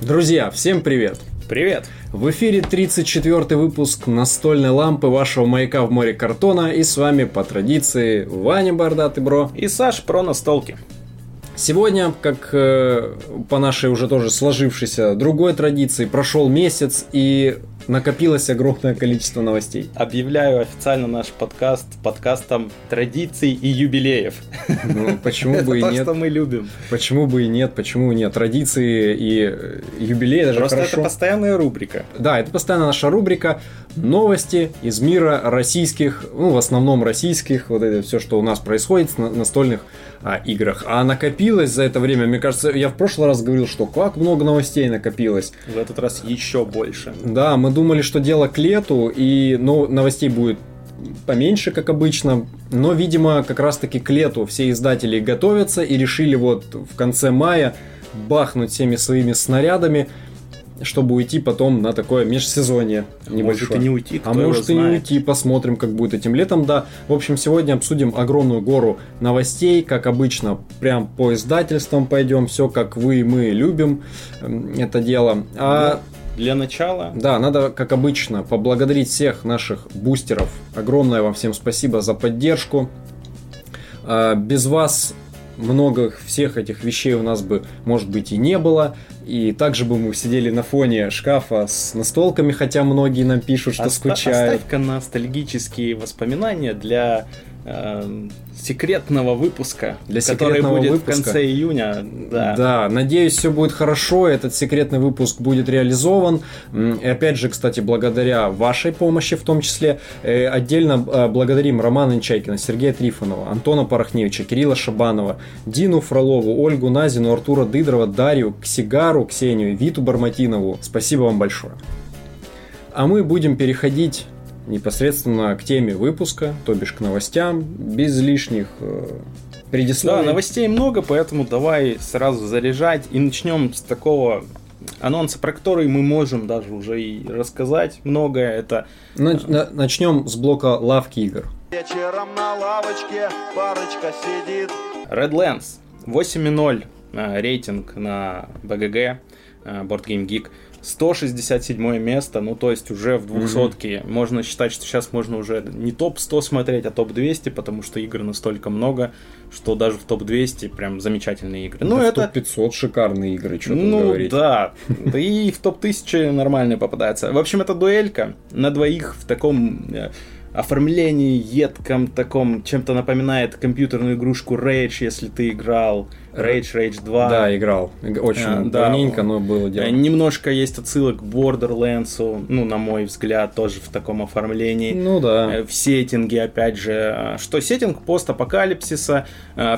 Друзья, всем привет! Привет! В эфире 34 выпуск настольной лампы вашего маяка в море картона и с вами по традиции Ваня Бардатый Бро и Саш про настолки. Сегодня, как э, по нашей уже тоже сложившейся другой традиции, прошел месяц и накопилось огромное количество новостей. Объявляю официально наш подкаст подкастом традиций и юбилеев. Ну, почему бы и нет? что мы любим. Почему бы и нет? Почему нет? Традиции и э, юбилеи даже Просто хорошо. это постоянная рубрика. Да, это постоянно наша рубрика новости из мира российских, ну, в основном российских, вот это все, что у нас происходит на настольных а, играх. А накопилось за это время, мне кажется, я в прошлый раз говорил, что как много новостей накопилось. В этот раз еще больше. Да, мы думали, что дело к лету, и ну, новостей будет поменьше, как обычно. Но, видимо, как раз-таки к лету все издатели готовятся и решили вот в конце мая бахнуть всеми своими снарядами чтобы уйти потом на такое межсезонье небольшое. Может и не уйти, А может и не уйти, посмотрим, как будет этим летом, да. В общем, сегодня обсудим огромную гору новостей, как обычно, прям по издательствам пойдем, все как вы и мы любим это дело. А ну, для начала. Да, надо, как обычно, поблагодарить всех наших бустеров. Огромное вам всем спасибо за поддержку. А, без вас много всех этих вещей у нас бы, может быть, и не было. И также бы мы сидели на фоне шкафа с настолками, хотя многие нам пишут, что Оста- скучают. Оставь-ка ностальгические воспоминания для э, секретного выпуска, для который будет выпуска. в конце июня. Да. да, надеюсь, все будет хорошо, этот секретный выпуск будет реализован. И опять же, кстати, благодаря вашей помощи в том числе, э, отдельно э, благодарим Романа Нечайкина, Сергея Трифонова, Антона Порохневича, Кирилла Шабанова, Дину Фролову, Ольгу Назину, Артура Дыдрова, Дарью, Ксигару, Ксению, Виту Барматинову. Спасибо вам большое. А мы будем переходить непосредственно к теме выпуска, то бишь к новостям, без лишних э, предисловий. Да, новостей много, поэтому давай сразу заряжать и начнем с такого анонса, про который мы можем даже уже и рассказать многое. Это начнем с блока лавки игр. Вечером на лавочке парочка сидит. Redlands 8.0 э, рейтинг на БГГ, э, Board Game Geek. 167 место, ну то есть уже в двухсотке. Mm-hmm. Можно считать, что сейчас можно уже не топ-100 смотреть, а топ-200, потому что игр настолько много, что даже в топ-200 прям замечательные игры. Ну, да это... в топ-500 шикарные игры, что ну, говорить. да. Да и в топ-1000 нормальные попадаются. В общем, это дуэлька на двоих в таком э, оформлении едком, таком, чем-то напоминает компьютерную игрушку Rage, если ты играл. Rage, Rage 2. Да, играл. Очень а, давненько, да. но было дело. Немножко есть отсылок к Borderlands, ну, на мой взгляд, тоже в таком оформлении. Ну да. Э, в сеттинге, опять же. Что сеттинг постапокалипсиса.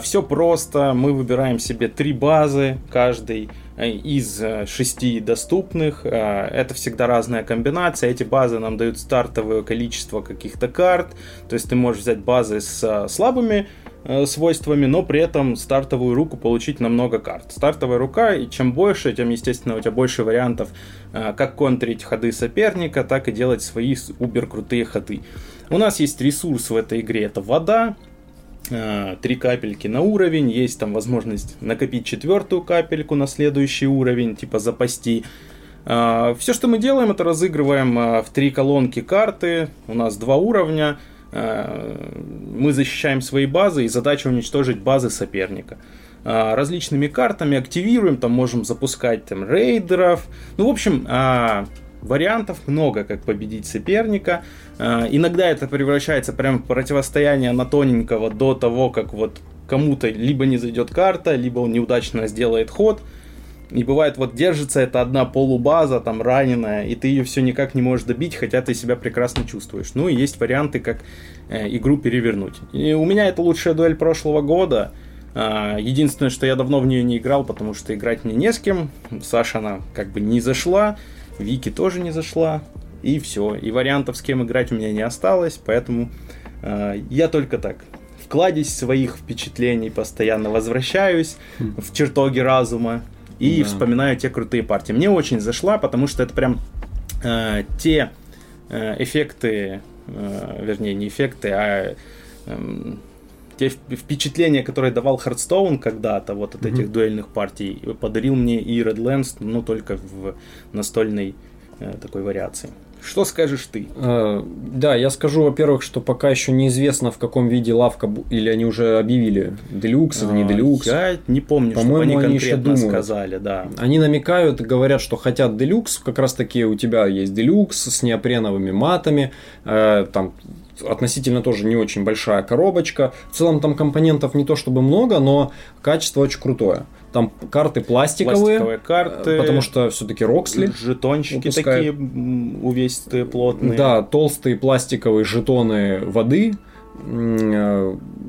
Все просто. Мы выбираем себе три базы каждый Э, из э, шести доступных. Э, это всегда разная комбинация. Эти базы нам дают стартовое количество каких-то карт. То есть ты можешь взять базы с слабыми свойствами, но при этом стартовую руку получить на много карт. Стартовая рука, и чем больше, тем, естественно, у тебя больше вариантов, как контрить ходы соперника, так и делать свои убер крутые ходы. У нас есть ресурс в этой игре, это вода, Э, три капельки на уровень, есть там возможность накопить четвертую капельку на следующий уровень, типа запасти. Э, Все, что мы делаем, это разыгрываем э, в три колонки карты, у нас два уровня, мы защищаем свои базы, и задача уничтожить базы соперника различными картами активируем, там можем запускать там рейдеров. Ну, в общем, Вариантов много, как победить соперника. А, иногда это превращается прям в противостояние на тоненького до того, как вот кому-то либо не зайдет карта, либо он неудачно сделает ход. И бывает, вот держится эта одна полубаза, там, раненая, и ты ее все никак не можешь добить, хотя ты себя прекрасно чувствуешь. Ну и есть варианты, как э, игру перевернуть. И у меня это лучшая дуэль прошлого года. Э, единственное, что я давно в нее не играл, потому что играть мне не с кем. Саша, она как бы не зашла. Вики тоже не зашла. И все. И вариантов, с кем играть у меня не осталось. Поэтому э, я только так. В кладезь своих впечатлений постоянно возвращаюсь в чертоги разума. И да. вспоминаю те крутые партии. Мне очень зашла, потому что это прям э, те э, эффекты, э, вернее, не эффекты, а э, те вп- впечатления, которые давал Хардстоун когда-то, вот от этих дуэльных партий, подарил мне и Redlands, но только в настольной э, такой вариации. Что скажешь ты? Э, Да, я скажу, во-первых, что пока еще неизвестно, в каком виде лавка, или они уже объявили, делюкс это не А, делюкс. Я не помню, чтобы По-моему, они они еще конкретно думают. сказали, да. Они намекают, говорят, что хотят делюкс, как раз таки у тебя есть делюкс с неопреновыми матами, э, там относительно тоже не очень большая коробочка. В целом там компонентов не то чтобы много, но качество очень крутое. Там карты пластиковые, Пластиковые карты, э, потому что все-таки Роксли. жетончики выпускает. такие увесистые, плотные. Да, толстые пластиковые жетоны воды,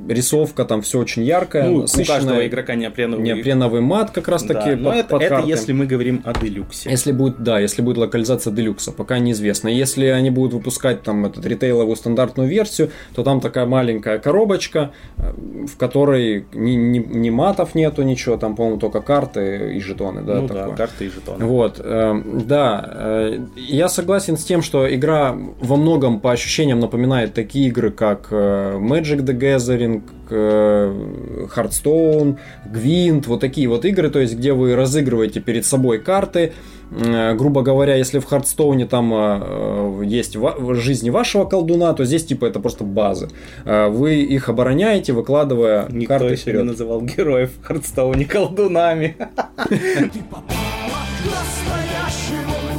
рисовка там все очень яркая, Ну, у каждого игрока неопреновый. неопреновый мат как раз Да, таки но под- это, под это карты. если мы говорим о делюксе. Если будет, да, если будет локализация делюкса, пока неизвестно. Если они будут выпускать там эту ритейловую стандартную версию, то там такая маленькая коробочка, э, в которой ни, ни, ни матов нету, ничего, там, по-моему, только карты и жетоны, да, ну такое. да, карты и жетоны. Вот, э, да, э, я согласен с тем, что игра во многом по ощущениям напоминает такие игры, как э, Magic the Gathering, э, Hearthstone, Gwent, вот такие вот игры, то есть где вы разыгрываете перед собой карты, Э, грубо говоря, если в Хардстоуне там э, э, есть жизни вашего колдуна, то здесь типа это просто базы. Э, вы их обороняете, выкладывая Никто карты еще вперед. не называл героев Хардстоуне колдунами.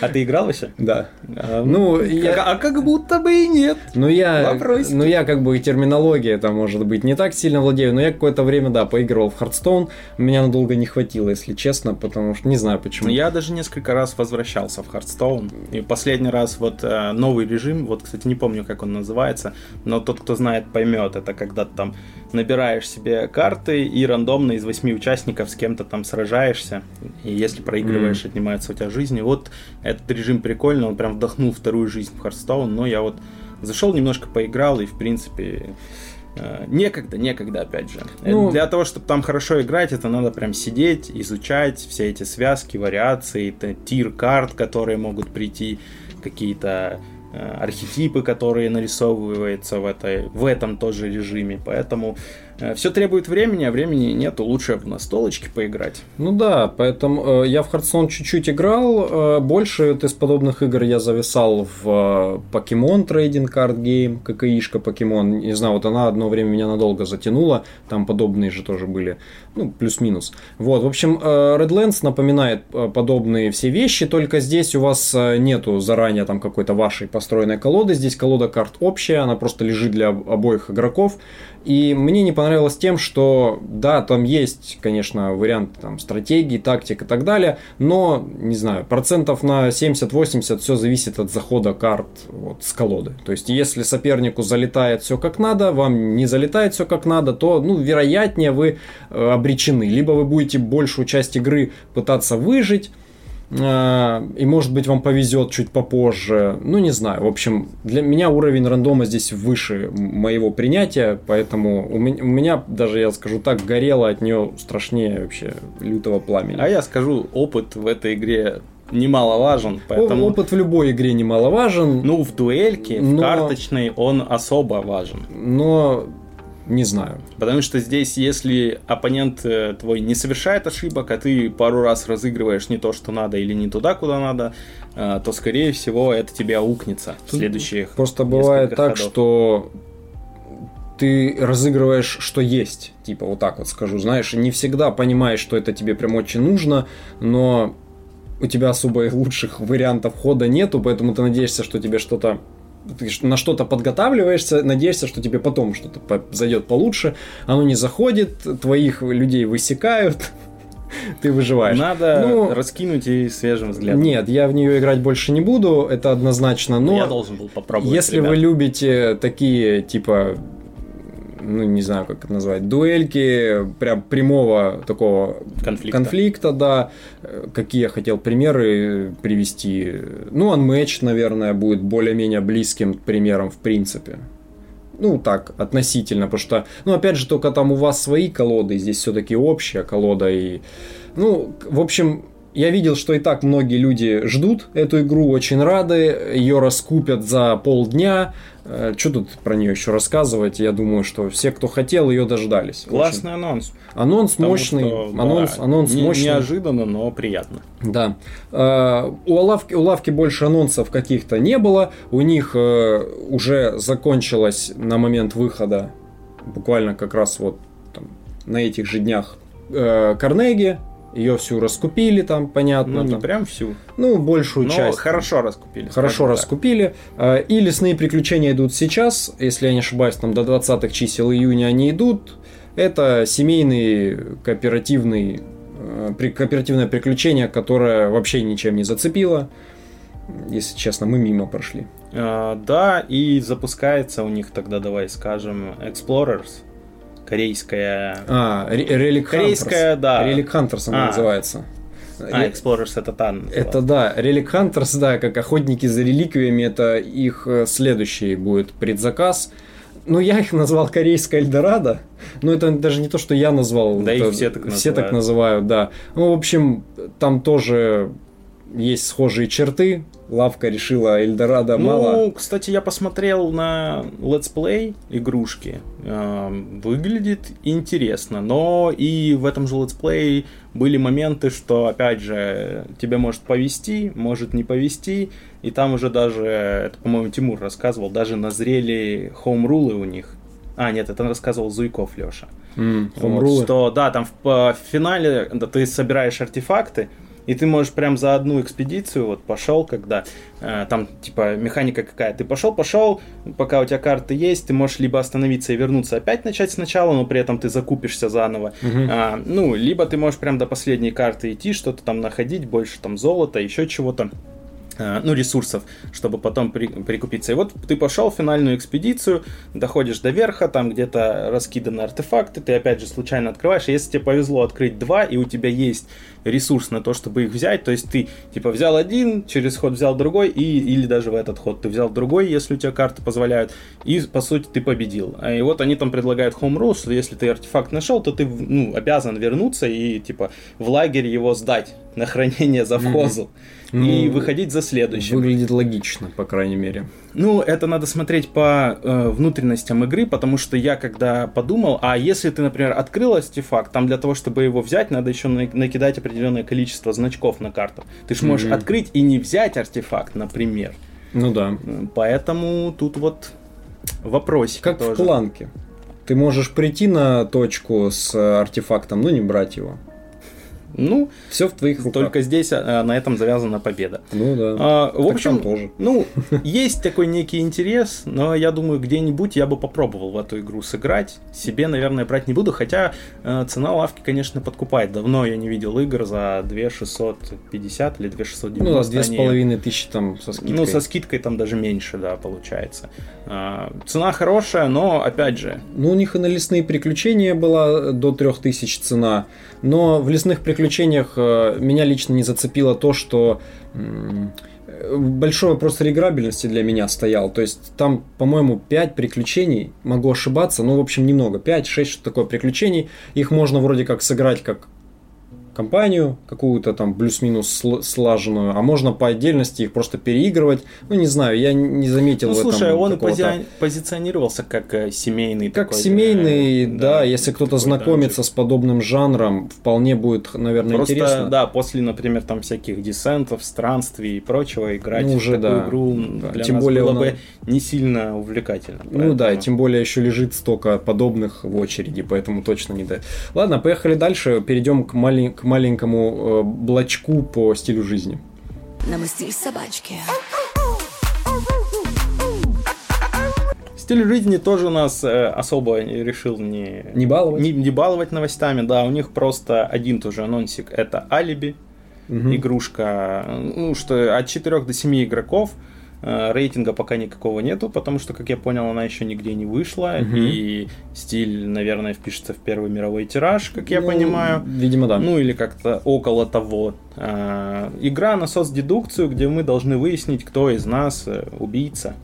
А ты играл вообще? Да. А, Ну, я- как- а как будто бы и нет. Ну я, Вопросики. ну я как бы и терминология там может быть не так сильно владею, но я какое-то время, да, поигрывал в Hearthstone, меня надолго не хватило, если честно, потому что не знаю почему. Я даже несколько раз возвращался в Хардстоун. И последний раз вот э, новый режим, вот, кстати, не помню, как он называется, но тот, кто знает, поймет. Это когда там набираешь себе карты и рандомно из восьми участников с кем-то там сражаешься. И если проигрываешь, отнимается у тебя жизнь. И вот этот режим прикольный, он прям вдохнул вторую жизнь в Hearthstone. Но я вот зашел немножко поиграл и, в принципе, э, Некогда, некогда, опять же. Э, Ну- Для того, чтобы там хорошо играть, это надо прям сидеть, изучать все эти связки, вариации, это tier карт, которые могут прийти, какие-то архетипы, которые нарисовываются в, этой, в этом тоже режиме. Поэтому все требует времени, а времени нету. Лучше на столочке поиграть. Ну да, поэтому э, я в Hearthstone чуть-чуть играл, э, больше вот из подобных игр я зависал в э, Pokemon Trading Card Game, ККИшка Pokemon, не знаю, вот она одно время меня надолго затянула, там подобные же тоже были, ну, плюс-минус. Вот, в общем, э, Redlands напоминает э, подобные все вещи, только здесь у вас э, нету заранее там какой-то вашей построенной колоды, здесь колода карт общая, она просто лежит для об- обоих игроков, и мне не понравилось тем, что да, там есть, конечно, варианты там стратегии, тактик и так далее, но, не знаю, процентов на 70-80 все зависит от захода карт вот, с колоды. То есть, если сопернику залетает все как надо, вам не залетает все как надо, то, ну, вероятнее вы э, обречены. Либо вы будете большую часть игры пытаться выжить, и может быть вам повезет чуть попозже. Ну, не знаю. В общем, для меня уровень рандома здесь выше моего принятия, поэтому у меня, у меня даже, я скажу так, горело от нее страшнее вообще лютого пламени. А я скажу, опыт в этой игре немаловажен, поэтому... Опыт в любой игре немаловажен, Ну, в дуэльке, в Но- карточной он особо важен. но не знаю. Потому что здесь, если оппонент э, твой не совершает ошибок, а ты пару раз разыгрываешь не то, что надо, или не туда, куда надо, э, то, скорее всего, это тебе аукнется в следующих Просто бывает так, ходов. что ты разыгрываешь, что есть. Типа вот так вот скажу, знаешь, не всегда понимаешь, что это тебе прям очень нужно, но у тебя особо и лучших вариантов хода нету, поэтому ты надеешься, что тебе что-то ты на что-то подготавливаешься, надеешься, что тебе потом что-то по- зайдет получше, оно не заходит, твоих людей высекают, ты выживаешь. Надо Ну, раскинуть и свежим взглядом. Нет, я в нее играть больше не буду, это однозначно, но... я должен был попробовать. Если ребят. вы любите такие, типа, ну, не знаю, как это назвать, дуэльки, прям прямого такого Конфликта. конфликта, да, какие я хотел примеры привести. Ну, Unmatched, наверное, будет более-менее близким примером в принципе. Ну, так, относительно, потому что, ну, опять же, только там у вас свои колоды, здесь все-таки общая колода, и, ну, в общем, я видел, что и так многие люди ждут эту игру, очень рады, ее раскупят за полдня. Э, Что тут про нее еще рассказывать? Я думаю, что все, кто хотел, ее дождались. Классный анонс. Очень. Анонс Потому мощный, что, да, анонс, анонс не- мощный. Неожиданно, но приятно. Да. Э, У лавки, у лавки больше анонсов каких-то не было. У них э, уже закончилась на момент выхода, буквально как раз вот там, на этих же днях, Карнеги. Ее всю раскупили там, понятно. Ну, не там. прям всю. Ну, большую Но часть. хорошо раскупили. Хорошо так. раскупили. Э, И лесные приключения идут сейчас. Если я не ошибаюсь, там до 20 чисел июня они идут. Это семейный кооперативный э, кооперативное приключение, которое вообще ничем не зацепило. Если честно, мы мимо прошли. А, да, и запускается у них тогда, давай скажем, Explorers. Корейская... А, Relic Корейская, Hunters. да. Relic Hunters она А. называется. А, Re- Explorers это та называлась. Это да, Relic Hunters, да, как охотники за реликвиями, это их э, следующий будет предзаказ. Ну, я их назвал корейская Эльдорадо, но это даже не то, что я назвал. Да, это их все так Все так называют. называют, да. Ну, в общем, там тоже есть схожие черты. Лавка решила Эльдорадо Ну, мало. кстати, я посмотрел на летсплей игрушки. Эм, Выглядит интересно, но и в этом же летсплее были моменты, что, опять же, тебе может повести, может не повести, и там уже даже, это, по-моему, Тимур рассказывал, даже назрели хоум-рулы у них. А, нет, это рассказывал Зуйков Леша. М, Вот, хомрулы. что, да, там в, в финале да, ты собираешь артефакты, и ты можешь прям за одну экспедицию, вот пошел, когда э, там типа механика какая, ты пошел, пошел, пока у тебя карты есть, ты можешь либо остановиться и вернуться опять начать сначала, но при этом ты закупишься заново, Мгм. А, ну, либо ты можешь прям до последней карты идти, что-то там находить, больше там золота, еще чего-то. А, Ну, ресурсов, чтобы потом при- прикупиться. И вот ты пошел в финальную экспедицию, доходишь до верха, там где-то раскиданы артефакты, ты опять же случайно открываешь. И если тебе повезло открыть два, и у тебя есть ресурс на то, чтобы их взять, то есть ты типа взял один, через ход взял другой, и, или даже в этот ход ты взял другой, если у тебя карты позволяют, и по сути ты победил. А, И вот они там предлагают home rule, что если ты артефакт нашел, то ты ну, обязан вернуться и типа в лагерь его сдать на хранение за вхозу. И Ну, выходить за следующим. Выглядит логично, по крайней мере. Ну, это надо смотреть по э, внутренностям игры, потому что я когда подумал, а если ты, например, открыл артефакт, там для того, чтобы его взять, надо еще на- накидать определенное количество значков на карту. Ты же можешь Мгм. открыть и не взять артефакт, например. Ну да. Поэтому тут вот вопросик Как тоже. в планке. Ты можешь прийти на точку с артефактом, но не брать его. Ну, Все в твоих руках. только здесь а, на этом завязана победа. Ну да. А, в Так общем, тоже. ну, есть такой некий интерес, но я думаю, где-нибудь я бы попробовал в эту игру сыграть. Себе, наверное, брать не буду, хотя э, цена лавки, конечно, подкупает. Давно я не видел игр за 2650 или 2690. Ну да, они- половиной тысячи там со скидкой. Ну, со скидкой там даже меньше, да, получается. А, цена хорошая, но, опять же, Ну, у них и на лесные приключения была до 3000 цена. Но в лесных приключениях э, меня лично не зацепило то, что большой вопрос реиграбельности для меня стоял. То есть там, по-моему, 5 приключений, могу ошибаться, ну, в общем, немного. 5-6, что такое приключений. Их можно вроде как сыграть как компанию какую-то там плюс-минус сл- слаженную, а можно по отдельности их просто переигрывать. Ну, не знаю, я не заметил ну, слушай, он пози- позиционировался как э, семейный как такой, семейный, э, да, если кто-то знакомится данжик. с подобным жанром, вполне будет, наверное, Просто, интересно. да, после, например, там всяких десентов, странствий и прочего, играть Ну, уже в такую да. игру Да, для тем нас более было он- бы не сильно увлекательно. Ну да, и тем более еще лежит столько подобных в очереди, поэтому точно не да. Ладно, поехали дальше, перейдем к, малень- к маленькому э, блочку по стилю жизни. Намастили собачки. Стиль жизни тоже нас э, особо решил не... Не баловать? Не, не баловать новостями, да, у них просто один тоже анонсик, это алиби, Мгм. игрушка, ну что от 4 до 7 игроков, рейтинга пока никакого нету, потому что, как я понял, она еще нигде не вышла, Мгм. и стиль, наверное, впишется в первый мировой тираж, как я Ну, понимаю. Видимо, да. Ну или как-то около того. А, игра на соцдедукцию, где мы должны выяснить, кто из нас э, убийца.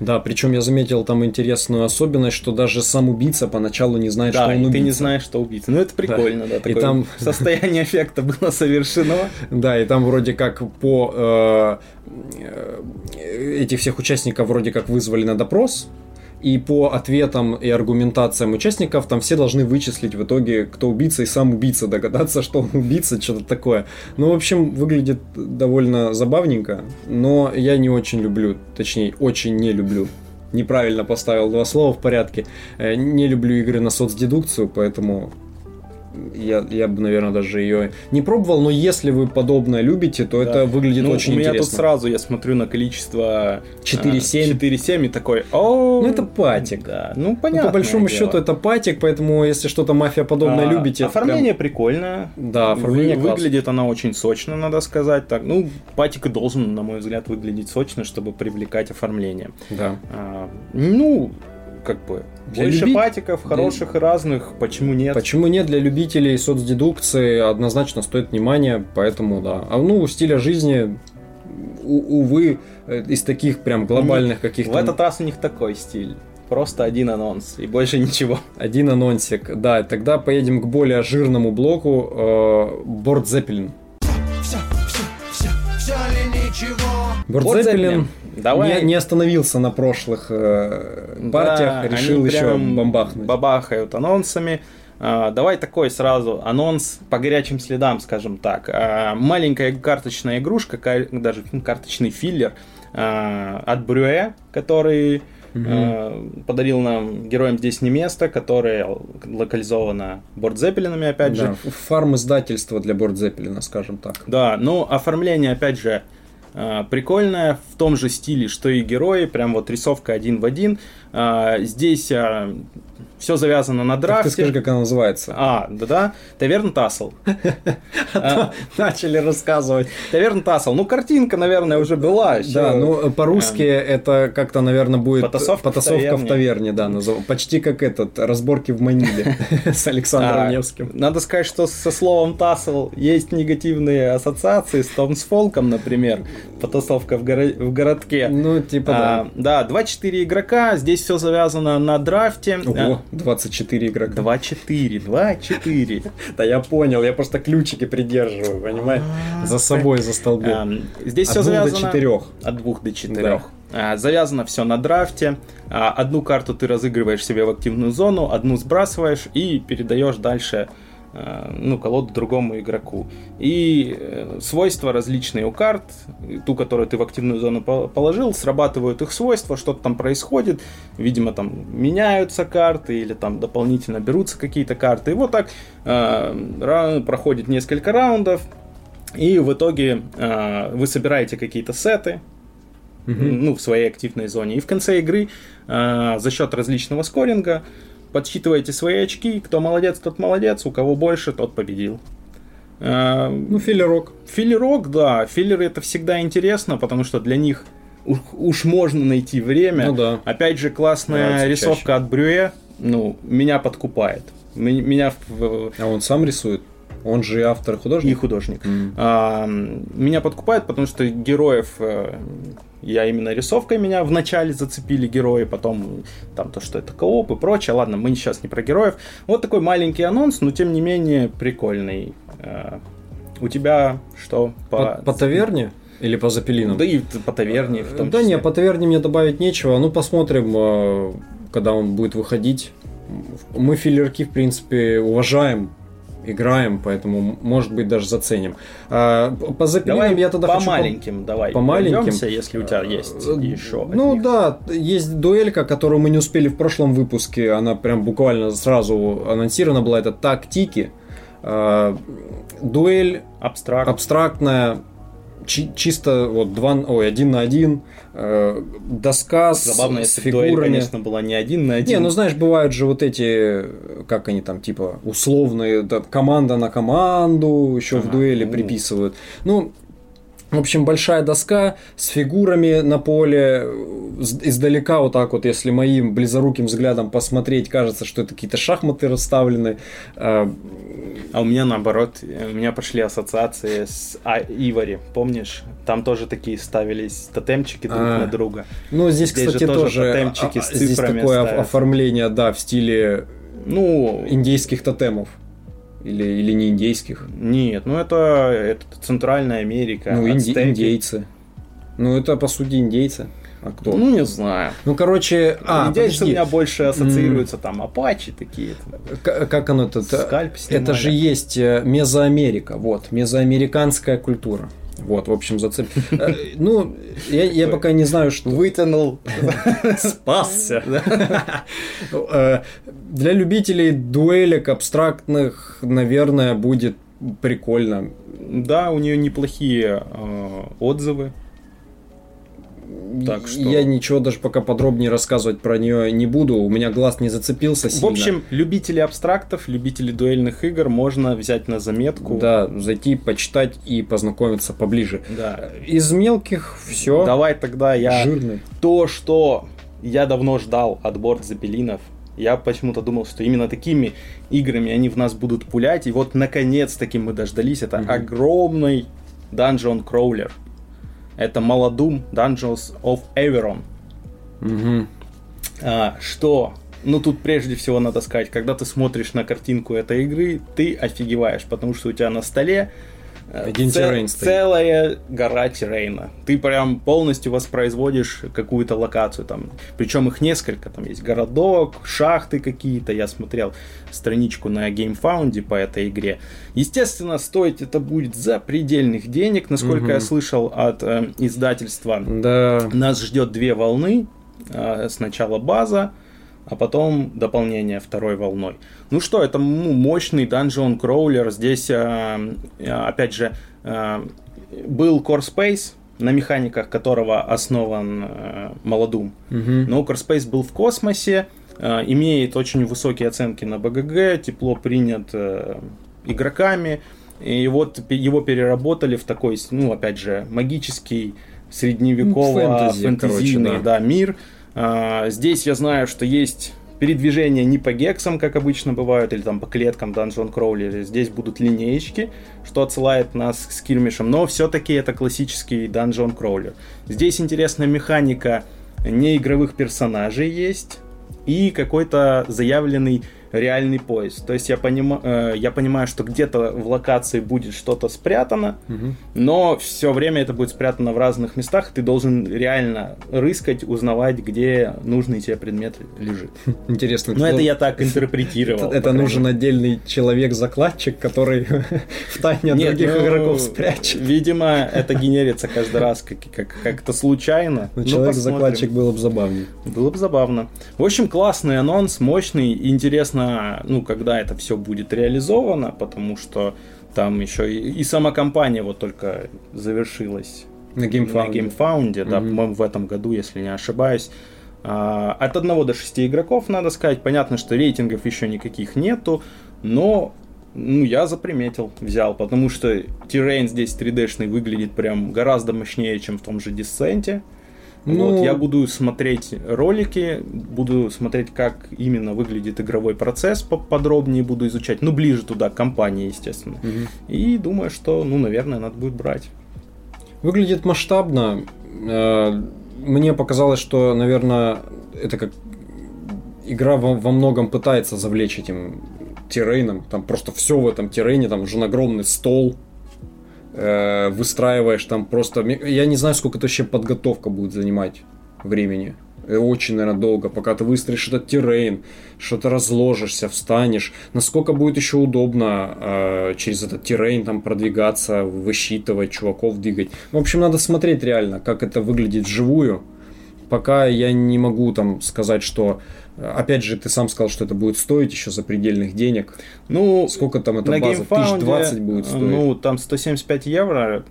Да, причем я заметил там интересную особенность, что даже сам убийца поначалу не знает, Да, что он и убийца. ты не знаешь, что убийца. Ну, это прикольно, да. И такое там- состояние эффекта было совершено. Да, и там вроде как по э, э, этих всех участников вроде как вызвали на допрос, и по ответам и аргументациям участников там все должны вычислить в итоге, кто убийца, и сам убийца догадаться, что он убийца, что-то такое. Ну, в общем, выглядит довольно забавненько, но я не очень люблю, точнее, очень не люблю. Неправильно поставил два слова в порядке. Э, Не люблю игры на соцдедукцию, поэтому я, я бы, наверное, даже ее не пробовал, но если вы подобное любите, то Да. это выглядит Ну, очень у меня интересно. тут сразу, я смотрю на количество... 4,7. 4,7 и такой, о Ну, это патик. Да, ну, Ну, понятно. по большому счету это патик, поэтому если что-то мафия подобное любите, это Оформление прям- прикольное. Да, оформление Вы-. Выглядит она очень сочно, надо сказать. Так, ну, патик и должен, на мой взгляд, выглядеть сочно, чтобы привлекать оформление. Да. А, ну, как бы, Для больше любит- патиков, хороших и разных, почему нет? Почему нет для любителей соцдедукции однозначно стоит внимания, поэтому да. А ну, стиля жизни, у- увы, э, из таких прям глобальных каких-то... В этот раз у них такой стиль. Просто один анонс и больше ничего. Один анонсик. Да, тогда поедем к более жирному блоку. Э, Борт Зеппелин. Все, все, все, все ли ничего? Борт Зеппелин. Давай. не, не остановился на прошлых э, партиях, Да, решил еще бомбахнуть. Бабахают анонсами. А, давай такой сразу анонс по горячим следам, скажем так. А, маленькая карточная игрушка, ка- даже карточный филлер а, от Брюэ, который а, подарил нам героям здесь не место, которое локализовано бордзеппелинами, опять же. Да, фарм издательства для Борт Зеппелина, скажем так. Да, ну оформление, опять же, э, прикольное, в том же стиле, что и герои, прям вот рисовка один в один. А, Здесь все завязано на Так драфте. ты скажи, как она называется. А, да-да, Таверн Тассел. А, Начали рассказывать. Таверн Тассел. Ну, картинка, наверное, уже была. Да, ну по-русски это как-то, наверное, будет Потасовка в таверне. да, почти как этот разборки в Маниле с Александром А, Невским. Надо сказать, что со словом Тассел есть негативные ассоциации с Том с Фолком, например. Потасовка в, горо- в городке. Ну, типа, да. А, да, 2-4 игрока, здесь все завязано на драфте. Ого, 24 игрока. 2-4, 2-4. Да я понял, я просто ключики придерживаю, понимаешь? За собой застолбил. А, Здесь От все двух до завязано... четырех. От двух до четырех. А, Завязано все на драфте. А, Одну карту ты разыгрываешь себе в активную зону, одну сбрасываешь и передаешь дальше а, ну, колоду другому игроку. И э, свойства различные у карт, ту, которую ты в активную зону по- положил, срабатывают их свойства, что-то там происходит, видимо, там меняются карты или там дополнительно берутся какие-то карты. И вот так э, проходит несколько раундов, и в итоге э, вы собираете какие-то сеты, ну, в своей активной зоне. И в конце игры э, за счет различного скоринга подсчитываете свои очки. Кто молодец, тот молодец. У кого больше, тот победил. Э, Ну, филлерок. Филлерок, да. Филлеры это всегда интересно, потому что для них уж, можно найти время. Ну да. Опять же, классная Нравится рисовка чаще. от Брюе, ну, меня подкупает. Меня А он сам рисует? Он же и автор и и художник? художник. М. А, меня подкупает, потому что героев э, я именно рисовкой меня вначале зацепили герои, потом там то, что это кооп и прочее. Ладно, мы сейчас не про героев. Вот такой маленький анонс, но тем не менее прикольный. Э, У тебя что По, по таверне? Или по запелинам? Да и по таверне в том да числе. не, по таверне мне добавить нечего. Ну, посмотрим, э, когда он будет выходить. Мы филлерки, в принципе, уважаем, играем, поэтому, может быть, даже заценим. А, по запелинам Давай я тогда по хочу... маленьким, давай. по маленьким? пройдемся, если у тебя есть Э, еще. Ну них. да, есть дуэлька, которую мы не успели в прошлом выпуске. Она прям буквально сразу анонсирована была. Это тактики. А, Дуэль Абстракт. абстрактная, чи- чисто вот два, ой, один на один, э, доска с, Забавно, с если дуэль, фигурами. конечно, была не один на один. Не, ну знаешь, бывают же вот эти, как они там, типа, условные, да, команда на команду еще в Ага, дуэли ну. приписывают. Ну, В общем, большая доска с фигурами на поле. Издалека вот так вот, если моим близоруким взглядом посмотреть, кажется, что это какие-то шахматы расставлены. А, А у меня наоборот, у меня пошли ассоциации с а, Ивари, помнишь? Там тоже такие ставились тотемчики друг А. на друга. Ну, здесь, Здесь кстати, тоже тоже, тотемчики а, с здесь цифрами такое ставят. оформление, да, в стиле Ну, индейских тотемов. Или, или не индейских. нет, ну это, это Центральная Америка, ну, инди- индейцы. Ну, это, по сути, индейцы. А кто? Ну, не знаю. Ну, короче, а, Индейцы у подожди. меня больше ассоциируются там апачи такие. К- как оно тут? Скальп Это снимали. же есть э, Мезоамерика, вот, мезоамериканская культура. Вот, в общем, зацеп... Э, Ну, я, я пока не знаю, что... Вытянул. Спасся. Э, Для любителей дуэлек абстрактных, наверное, будет прикольно. Да, у нее неплохие э, отзывы. Так что- Я ничего даже пока подробнее рассказывать про нее не буду. У меня глаз не зацепился В сильно. общем, любители абстрактов, любители дуэльных игр можно взять на заметку. да, зайти, почитать и познакомиться поближе. Да. Из мелких все. Давай тогда я Жирный. то, что я давно ждал от борт Запелинов. Я почему-то думал, что именно такими играми они в нас будут пулять. И вот наконец-таки мы дождались. Это Мгм. огромный Dungeon Crawler. Это Молодум Dungeons of Everon. Мгм. А, что? Ну, тут прежде всего надо сказать, когда ты смотришь на картинку этой игры, ты офигеваешь, потому что у тебя на столе э, Один це- террейн стоит. целая гора террейна. Ты прям полностью воспроизводишь какую-то локацию там. Причем их несколько. Там есть городок, шахты какие-то. Я смотрел страничку на GameFound по этой игре. Естественно, стоить это будет за предельных денег, насколько Мгм. я слышал от э, издательства. Да. Нас ждет две волны. А, Сначала база, а потом дополнение второй волной. Ну что, это ну, мощный данжон кроулер. Здесь, а, а, опять же, а, был Core Space, на механиках которого основан а, Молодум. Мгм. Но Core Space был в космосе, а, имеет очень высокие оценки на БГГ, тепло принят э, игроками. И вот его переработали в такой, ну, опять же, магический средневеково Фэнтези, фэнтезийный короче, да, мир. А, здесь я знаю, что есть передвижения не по гексам, как обычно бывают, или там по клеткам Dungeon Crawler. Здесь будут линеечки, что отсылает нас к скирмишам, но все-таки это классический Dungeon Crawler. Здесь интересная механика неигровых персонажей есть и какой-то заявленный реальный поиск. То есть я, понима- э, я понимаю, что где-то в локации будет что-то спрятано, Мгм. но все время это будет спрятано в разных местах, ты должен реально рыскать, узнавать, где нужный тебе предмет лежит. Интересно. Но это я так интерпретировал. Это, нужен отдельный человек-закладчик, который в тайне от других ну, игроков спрячет. Видимо, это генерится каждый раз как- как- как-то случайно. Но Ну, человек-закладчик было бы забавнее. Было бы забавно. В общем, классный анонс, мощный. И Интересно, ну, когда это все будет реализовано, потому что там еще и, и сама компания вот только завершилась На на Gamefound е. Gamefound е, да, по-моему, в этом году, если не ошибаюсь. А, От 1 до 6 игроков, надо сказать. Понятно, что рейтингов еще никаких нету, но ну, я заприметил, взял, потому что terrain здесь 3D-шный выглядит прям гораздо мощнее, чем в том же Descent е. Ну- Вот, я буду смотреть ролики, буду смотреть, как именно выглядит игровой процесс, подробнее буду изучать, ну, ближе туда, к компании, естественно. Мгм. И думаю, что, ну, наверное, надо будет брать. Выглядит масштабно. Э, Мне показалось, что, наверное, это как игра во, во многом пытается завлечь этим террейном. Там просто все в этом террейне, там уже огромный стол. Э, Выстраиваешь там просто... Я не знаю, сколько это вообще подготовка будет занимать времени. Э, Очень, наверное, долго, пока ты выстроишь этот террейн, что-то разложишься, встанешь. Насколько будет еще удобно э, через этот террейн там продвигаться, высчитывать, чуваков двигать. В общем, надо смотреть реально, как это выглядит вживую. Пока я не могу там сказать, что... э, Опять же, ты сам сказал, что это будет стоить еще за предельных денег. Ну, Сколько там эта на база? GameFound, 1020 будет стоить. Ну, там 175 евро.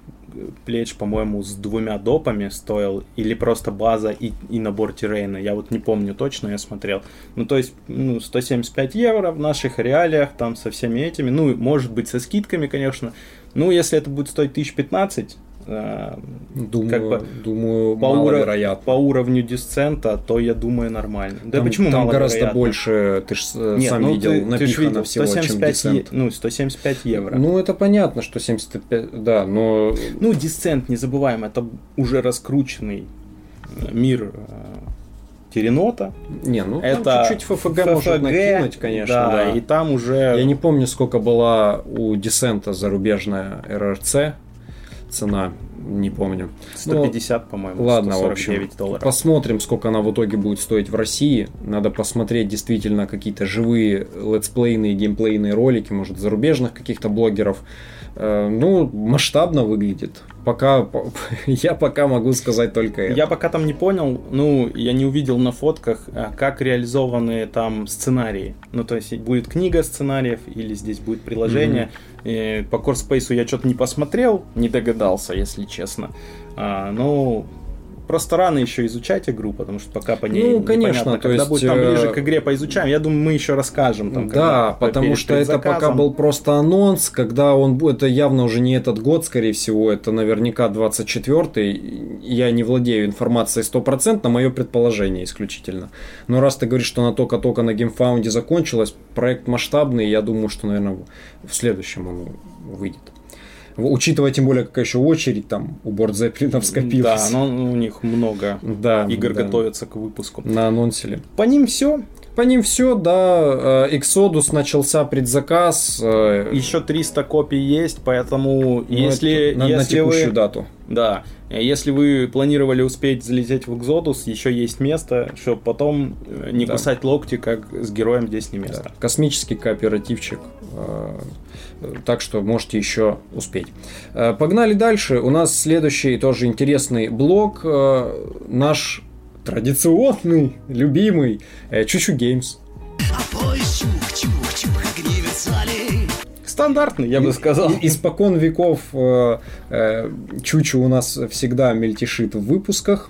Плеч, по-моему, с двумя допами стоил. Или просто база и, и набор террейна. Я вот не помню точно, я смотрел. Ну, то есть, ну, 175 евро в наших реалиях, там со всеми этими. Ну, может быть, со скидками, конечно. Ну, если это будет стоить 1015, э, Думаю, как бы думаю по, уро- маловероятно. по уровню дисцента, то я думаю нормально. Да там, почему там гораздо больше, ты же Нет, сам ну видел, ты, ты напихано видел, всего, чем 175, десцент. е- ну, 175 евро. Ну, это понятно, что 75, да, но... Ну, дисцент, не забываем, это уже раскрученный э, мир э, Теренота. Не, ну, это чуть-чуть ФФГ, может ФФГ, накинуть, конечно, да. И там уже... Я не помню, сколько была у Десента зарубежная РРЦ цена, не помню. 150, по-моему, Ну, Ладно, в 149 общем, долларов. посмотрим, сколько она в итоге будет стоить в России. Надо посмотреть действительно какие-то живые летсплейные, геймплейные ролики, может, зарубежных каких-то блогеров. Э, Ну, масштабно выглядит. Пока, по- я пока могу сказать только это. Я пока там не понял, ну, я не увидел на фотках, а, как реализованы там сценарии. Ну, то есть будет книга сценариев или здесь будет приложение. И по Core Space я что-то не посмотрел, не догадался, если честно. А, ну, просто рано еще изучать игру, потому что пока по ней Ну, непонятно, конечно, то когда есть, будет там э, ближе к игре поизучаем. Я думаю, мы еще расскажем. Там, Да, по- потому что это пока предзаказом. был просто анонс, когда он это явно уже не этот год, скорее всего, это наверняка 24-й. Я не владею информацией 100%, мое предположение исключительно. Но раз ты говоришь, что она только-только на геймфаунде закончилась, проект масштабный, я думаю, что, наверное, в следующем он выйдет. Учитывая тем более, какая еще очередь там у борт Зеппелинов Да, скопилась. но у них много Да, игр да. готовятся к выпуску. На анонсили. По ним все. По ним все, да. э, Exodus начался предзаказ. э, Еще 300 копий есть, поэтому ну, если, на, на если текущую вы, дату. да, если вы планировали успеть залететь в Exodus, еще есть место, чтобы потом э, не Да. кусать локти, как с героем здесь не место. Да, Космический кооперативчик. Так что можете еще успеть. Погнали дальше. У нас следующий тоже интересный блок. Наш традиционный, любимый э, Choo Choo Games. Стандартный, я бы сказал. И- Испокон веков э, э, Choo Choo у нас всегда мельтешит в выпусках.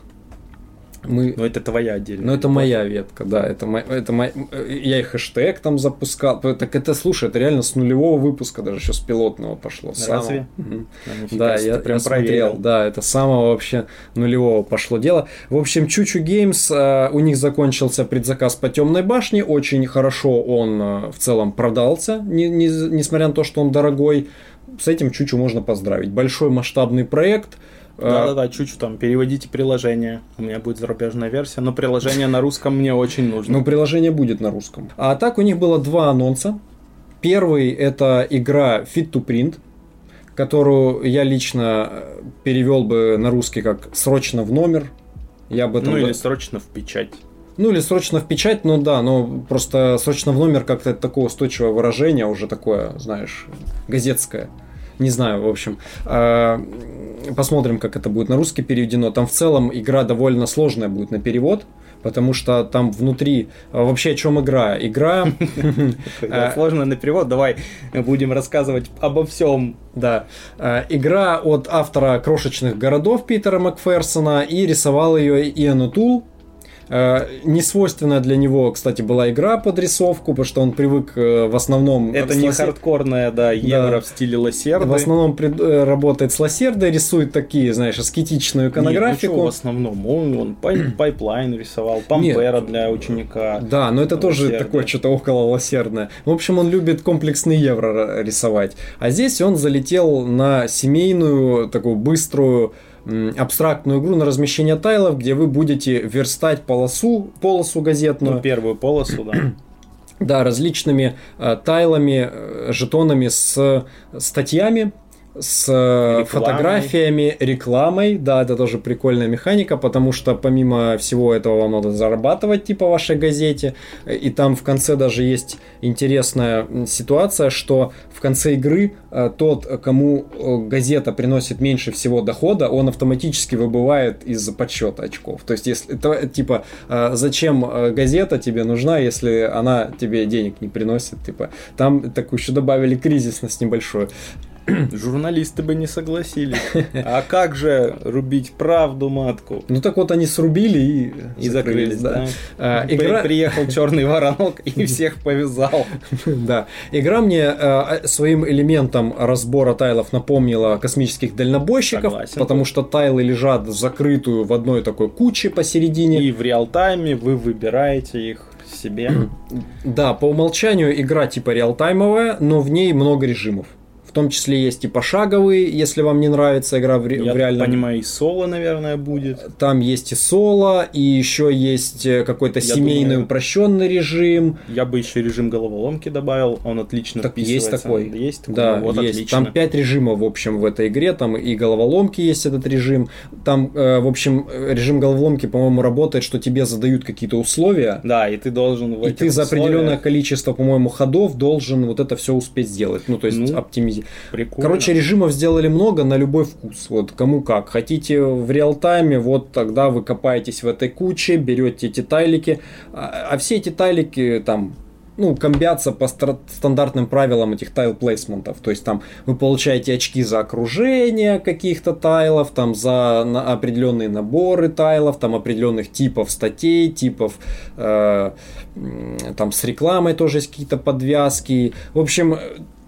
Мы Но это твоя отдельная. Ну, это моя ветка, да. Это, мо- это мо- Я и хэштег там запускал. Так это, слушай, это реально с нулевого выпуска, даже еще с пилотного пошло. Разве? самого. А, нифига Да, себе, я, прям я смотрел, проверил. да, это самого вообще нулевого пошло дело. В общем, Чучу Геймс, э, у них закончился предзаказ по Темной башне, очень хорошо он э, в целом продался, не- не- несмотря на то, что он дорогой. С этим Чучу можно поздравить. Большой масштабный проект. Э, Да-да-да, чуть-чуть там переводите приложение. У меня будет зарубежная версия, но приложение на русском мне очень нужно. Ну, приложение будет на русском. А так у них было два анонса. Первый это игра Fit to Print, которую я лично э, перевел бы на русский как срочно в номер. Я бы там Ну или срочно в печать. ну или срочно в печать, ну да, но просто срочно в номер как-то это такое устойчивое выражение, уже такое, знаешь, газетское. Не знаю, в общем. А, Посмотрим, как это будет на русский переведено. Там в целом игра довольно сложная будет на перевод, потому что там внутри... а, Вообще о чем игра? Игра... А. сложно на перевод, давай будем рассказывать обо всем. Да. Игра от автора крошечных городов Питера Макферсона и рисовал ее Иэн Тул. Не свойственная для него, кстати, была игра под рисовку, потому что он привык э, в основном... Это не ласе- хардкорная, да, евро Да. в стиле лассерды. В основном пред- э, работает с лассердой, рисует такие, знаешь, аскетичную Нет, ну иконографику. чё в основном? Он, он пай- пайплайн рисовал, пампера для ученика. Да, но это тоже Лассерды. такое что-то около лассердное. В общем, он любит комплексный евро рисовать. А здесь он залетел на семейную, такую быструю, абстрактную игру на размещение тайлов, где вы будете верстать полосу, полосу газетную. Ну, первую полосу, да. Да, различными э, тайлами, э, жетонами с статьями, с э, Рекламой. фотографиями, рекламой. Да, это тоже прикольная механика, потому что помимо всего этого вам надо зарабатывать типа вашей газете. И там в конце даже есть интересная ситуация, что в конце игры э, тот, кому э, газета приносит меньше всего дохода, он автоматически выбывает из подсчета очков. То есть, если это типа, зачем газета тебе нужна, если она тебе денег не приносит, типа, там такую еще добавили кризисность небольшую. Журналисты бы не согласились. А как же рубить правду матку? Ну так вот они срубили и, И закрылись, да. А, При- игра... Приехал черный воронок и всех повязал. Да. Игра мне э, своим элементом разбора тайлов напомнила космических дальнобойщиков, Согласен. потому что тайлы лежат в закрытую в одной такой куче посередине. И в реал-тайме вы выбираете их себе. Да, по умолчанию игра типа реалтаймовая, но в ней много режимов. Том числе есть и пошаговые, если вам не нравится игра в, ре- Я в реальном понимаю, и соло, наверное, будет. Там есть и соло, и еще есть э, какой-то Я семейный думаю- упрощенный режим. Я бы еще режим головоломки добавил, он отлично Так есть такой. Есть такой, Да, ну вот есть. отлично. Там 5 режимов, в общем, в этой игре. Там и головоломки есть этот режим. Там, э, в общем, режим головоломки, по-моему, работает, что тебе задают какие-то условия. Да, и ты должен в И ты за определенное условиях- количество, по-моему, ходов должен вот это все успеть сделать. Ну, то есть Ну, оптимизировать. Прикольно. Короче, режимов сделали много на любой вкус. Вот кому как. Хотите в реал-тайме, вот тогда вы копаетесь в этой куче, берете эти тайлики. А, а все эти тайлики там ну, комбятся по стандартным правилам этих тайл-плейсментов. То есть там вы получаете очки за окружение каких-то тайлов, там за на- определенные наборы тайлов, там определенных типов статей, типов э, там с рекламой тоже есть какие-то подвязки. В общем,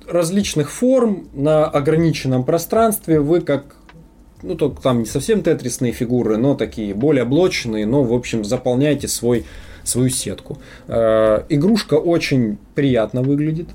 различных форм на ограниченном пространстве вы как ну, только там не совсем тетрисные фигуры, но такие более блочные, но, в общем, заполняете свой, свою сетку. Э, игрушка очень приятно выглядит.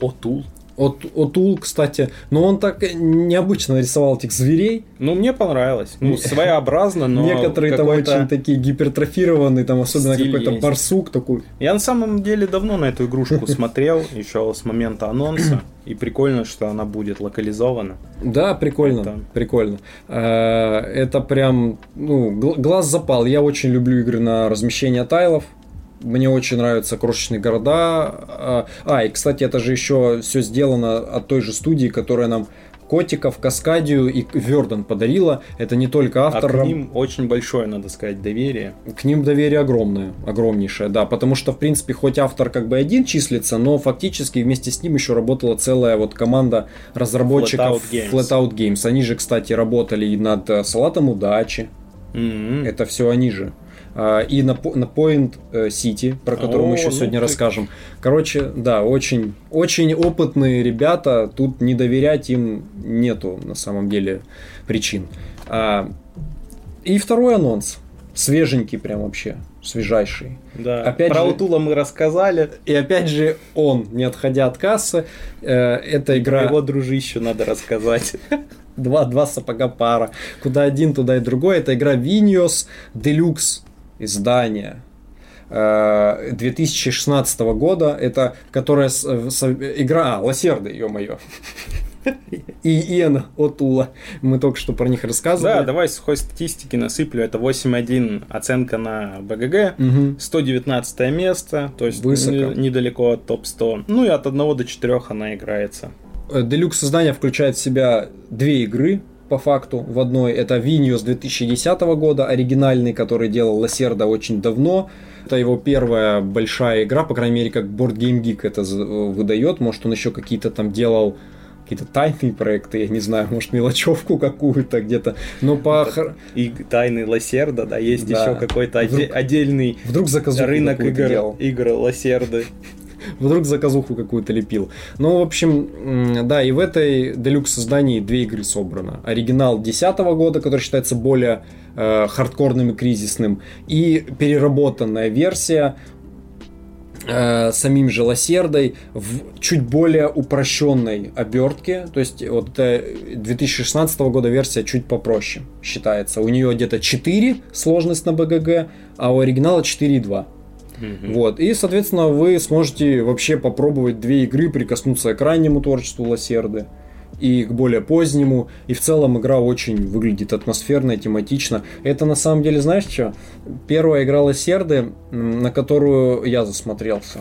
Отул. От, Отул, кстати, но он так необычно рисовал этих зверей. Ну, мне понравилось. Ну, своеобразно, но Некоторые там очень такие гипертрофированные, там особенно какой-то барсук такой. Я на самом деле давно на эту игрушку смотрел, еще с момента анонса. И прикольно, что она будет локализована. Да, прикольно, Это- прикольно. Э, Это прям, ну, гл- глаз запал. Я очень люблю игры на размещение тайлов. Мне очень нравятся крошечные города. А, А, и, кстати, это же еще все сделано от той же студии, которая нам Котиков, Каскадию и Верден подарила. Это не только А автор... к ним очень большое, надо сказать, доверие. К ним доверие огромное, огромнейшее, да, потому что, в принципе, хоть автор как бы один числится, но фактически вместе с ним еще работала целая вот команда разработчиков Flatout Games. Flatout Games. Они же, кстати, работали и над э, Салатом Удачи, М-м. это все они же. А, И на, на Point э, City, про который мы еще ну сегодня ты- расскажем. Короче, да, очень, очень опытные ребята. Тут не доверять им нету на самом деле причин. А, И второй анонс. Свеженький прям вообще. Свежайший. Да. Опять Про же- Утула мы рассказали. И опять же, он, не отходя от кассы, э, эта игра... Его дружищу надо рассказать. Два, два сапога пара. Куда один, туда и другой. Это игра Vinios Deluxe издание. э, 2016 года, это которая с- с- игра, а, Лосерды, ё-моё, и Иэн Отула, мы только что про них рассказывали. Да, давай сухой статистики насыплю. Это 8.1 оценка на БГГ. Мгм. 119 место, то есть Высоко. не- недалеко от топ-100. Ну и от 1 до 4 она играется. Э, Делюкс издание включает в себя две игры по факту в одной. Это Vinius 2010 года, оригинальный, который делал Лосерда очень давно. Это его первая большая игра, по крайней мере, как Board Game Geek это э, выдает. Может, он еще какие-то там делал какие-то тайные проекты, я не знаю, может, мелочевку какую-то где-то. Но по... хар- И тайны Лосерда, да, есть Да. еще какой-то Вдруг- отдельный Вдруг рынок игр, делал. игр Лосерды. Вдруг заказуху какую-то лепил. Ну, в общем, да, и в этой делюкс издании две игры собрано. Оригинал 2010 года, который считается более э, хардкорным и кризисным, и переработанная версия э, самим же Лосердой в чуть более упрощенной обертке. То есть вот эта 2016 года версия чуть попроще считается. У нее где-то 4 сложность на БГГ, а у оригинала 4,2. Вот. И, соответственно, вы сможете вообще попробовать две игры, прикоснуться к раннему творчеству Лосерды и к более позднему. И в целом игра очень выглядит атмосферно, тематично. Это на самом деле, знаешь что? Первая игра Лосерды, на которую я засмотрелся.